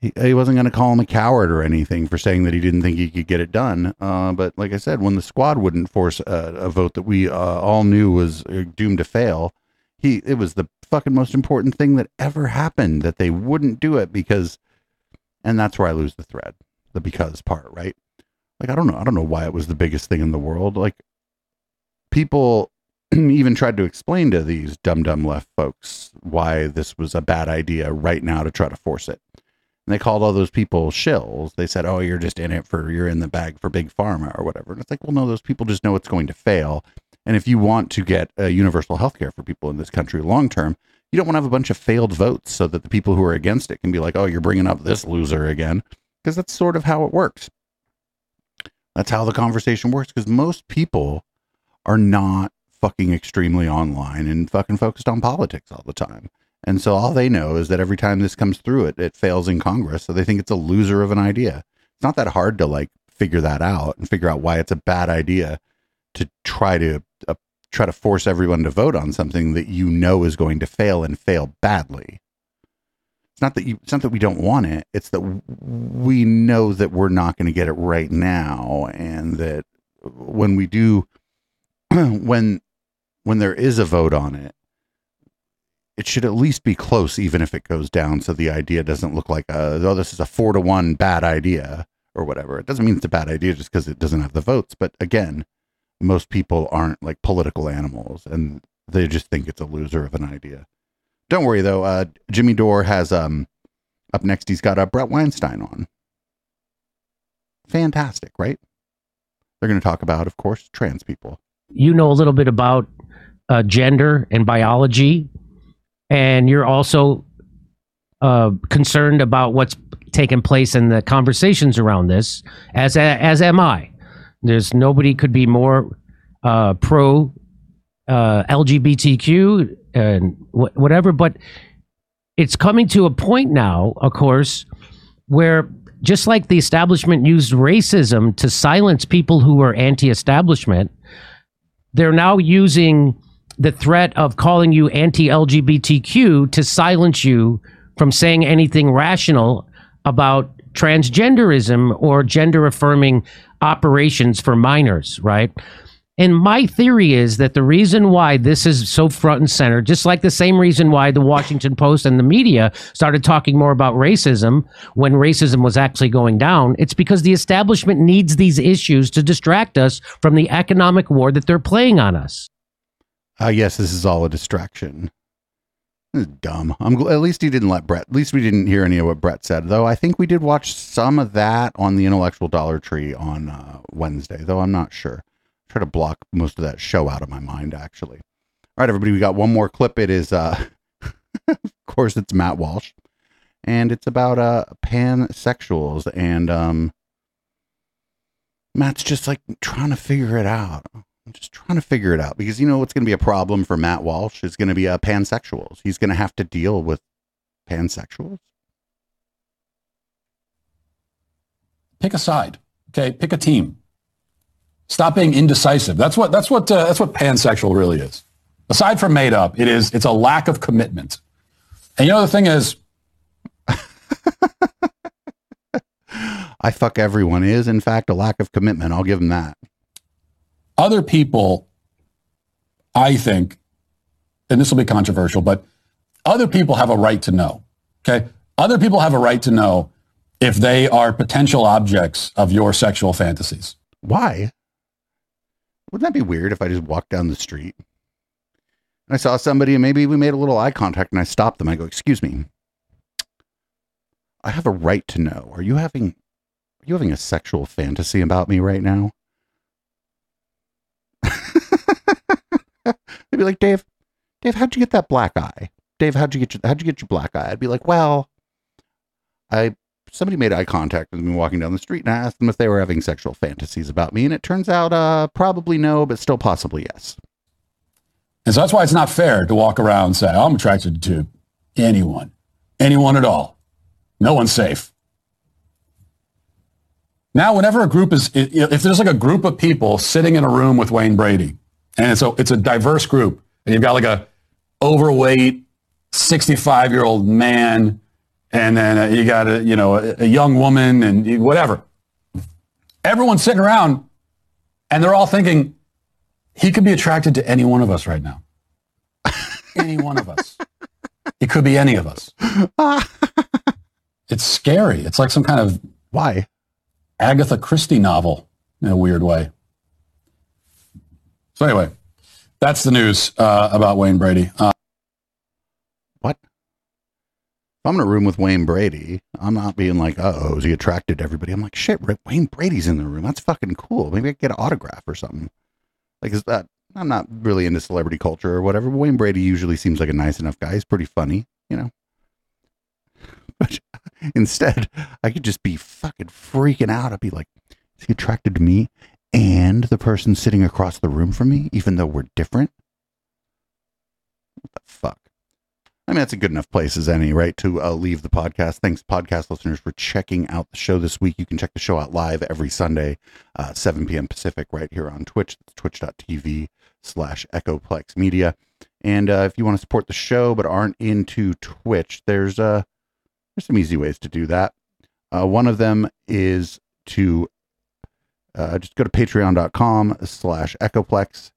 He, he wasn't going to call him a coward or anything for saying that he didn't think he could get it done. Uh, but like I said, when the squad wouldn't force a, a vote that we uh, all knew was uh, doomed to fail, he it was the fucking most important thing that ever happened that they wouldn't do it because, and that's where I lose the thread, the because part, right? Like I don't know, I don't know why it was the biggest thing in the world. Like people even tried to explain to these dumb dumb left folks why this was a bad idea right now to try to force it. And they called all those people shills. They said, "Oh, you're just in it for you're in the bag for big pharma or whatever." And it's like, well, no, those people just know it's going to fail. And if you want to get uh, universal health care for people in this country long term, you don't want to have a bunch of failed votes so that the people who are against it can be like, "Oh, you're bringing up this loser again," because that's sort of how it works. That's how the conversation works. Because most people are not fucking extremely online and fucking focused on politics all the time. And so all they know is that every time this comes through it, it fails in Congress. So they think it's a loser of an idea. It's not that hard to like figure that out and figure out why it's a bad idea to try to uh, try to force everyone to vote on something that you know is going to fail and fail badly. It's not that you it's not that we don't want it. It's that we know that we're not going to get it right now and that when we do when when there is a vote on it it should at least be close even if it goes down so the idea doesn't look like a, oh this is a 4 to 1 bad idea or whatever it doesn't mean it's a bad idea just because it doesn't have the votes but again most people aren't like political animals and they just think it's a loser of an idea don't worry though uh, jimmy dore has um Up next, he's got uh, Bret Weinstein on. Fantastic, right? They're going to talk about, of course, trans people. You know a little bit about uh, gender and biology, and you're also uh, concerned about what's taken place in the conversations around this, as as am I. There's nobody could be more uh, pro uh, LGBTQ and wh- whatever, but it's coming to a point now, of course, where just like the establishment used racism to silence people who were anti-establishment, they're now using the threat of calling you anti-LGBTQ to silence you from saying anything rational about transgenderism or gender affirming operations for minors, right? And my theory is that the reason why this is so front and center, just like the same reason why the Washington Post and the media started talking more about racism when racism was actually going down, it's because the establishment needs these issues to distract us from the economic war that they're playing on us. Uh, yes, this is all a distraction. Dumb. I'm at least he didn't let Bret. At least we didn't hear any of what Bret said. Though I think we did watch some of that on the Intellectual Dollar Tree on uh, Wednesday. Though I'm not sure. Try to block most of that show out of my mind. Actually. All right, everybody. We got one more clip. It is, uh, of course, it's Matt Walsh, and it's about uh pansexuals and um. Matt's just like trying to figure it out. I'm just trying to figure it out because you know what's going to be a problem for Matt Walsh is going to be uh, pansexuals. He's going to have to deal with pansexuals. pick a side. Okay, pick a team. Stop being indecisive. That's what that's what uh, that's what pansexual really is. Aside from made up, it is it's a lack of commitment. And you know the thing is, I fuck everyone is in fact a lack of commitment. I'll give him that. other people, I think, and this will be controversial, but other people have a right to know. Okay, other people have a right to know if they are potential objects of your sexual fantasies. Why? Wouldn't that be weird if I just walked down the street and I saw somebody and maybe we made a little eye contact and I stopped them? I go, "Excuse me, I have a right to know. Are you having are you having a sexual fantasy about me right now?" They'd be like, "Dave, Dave, how'd you get that black eye? Dave, how'd you get your, how'd you get your black eye?" I'd be like, "Well, I somebody made eye contact with me walking down the street and I asked them if they were having sexual fantasies about me and it turns out uh probably no, but still possibly yes." And so that's why it's not fair to walk around and say, I'm attracted to anyone, anyone at all. No one's safe. Now, whenever a group is, if there's like a group of people sitting in a room with Wayne Brady, and so it's a diverse group, and you've got like a overweight 65 year old man, and then uh, you got a, you know, a, a young woman and you- whatever. Everyone's sitting around and they're all thinking, he could be attracted to any one of us right now. any one of us. It could be any of us. it's scary. It's like some kind of why Agatha Christie novel in a weird way. So anyway, that's the news uh, about Wayne Brady. Uh, What? If I'm in a room with Wayne Brady, I'm not being like, "Uh oh, is he attracted to everybody?" I'm like, "Shit, Wayne Brady's in the room. That's fucking cool. Maybe I get an autograph or something." Like, is that? I'm not really into celebrity culture or whatever. Wayne Brady usually seems like a nice enough guy. He's pretty funny, you know. But instead, I could just be fucking freaking out. I'd be like, "Is he attracted to me and the person sitting across the room from me, even though we're different?" What the fuck? I mean, that's a good enough place as any, right, to uh, leave the podcast. Thanks, podcast listeners, for checking out the show this week. You can check the show out live every Sunday, uh, 7 p.m. Pacific, right here on Twitch. It's twitch.tv slash Echoplex Media. And uh, if you want to support the show but aren't into Twitch, there's uh, there's some easy ways to do that. Uh, one of them is to uh, just go to patreon.com slash Echoplex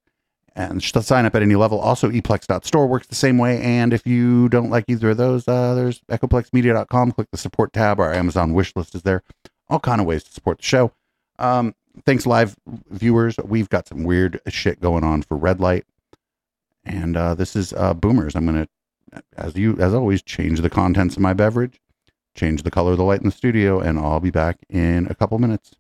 and sign up at any level. Also, eplex.store works the same way. And if you don't like either of those, uh, there's echoplexmedia.com. Click the support tab. Our Amazon wish list is there. All kind of ways to support the show. Um, thanks, live viewers. We've got some weird shit going on for Red Light, and uh, this is uh, Boomers. I'm gonna, as you as always, change the contents of my beverage, change the color of the light in the studio, and I'll be back in a couple minutes.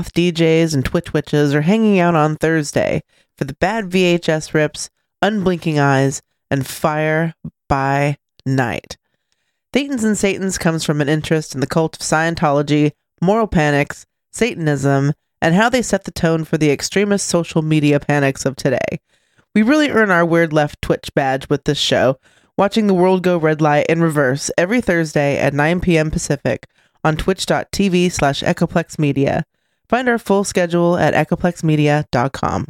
goth DJs and Twitch witches are hanging out on Thursday for the bad VHS rips, unblinking eyes, and fire by night. Thetans and Satans comes from an interest in the cult of Scientology, moral panics, Satanism, and how they set the tone for the extremist social media panics of today. We really earn our Weird Left Twitch badge with this show, watching the world go red light in reverse every Thursday at 9 p.m. Pacific on twitch.tv slash echoplexmedia. Find our full schedule at echoplexmedia.com.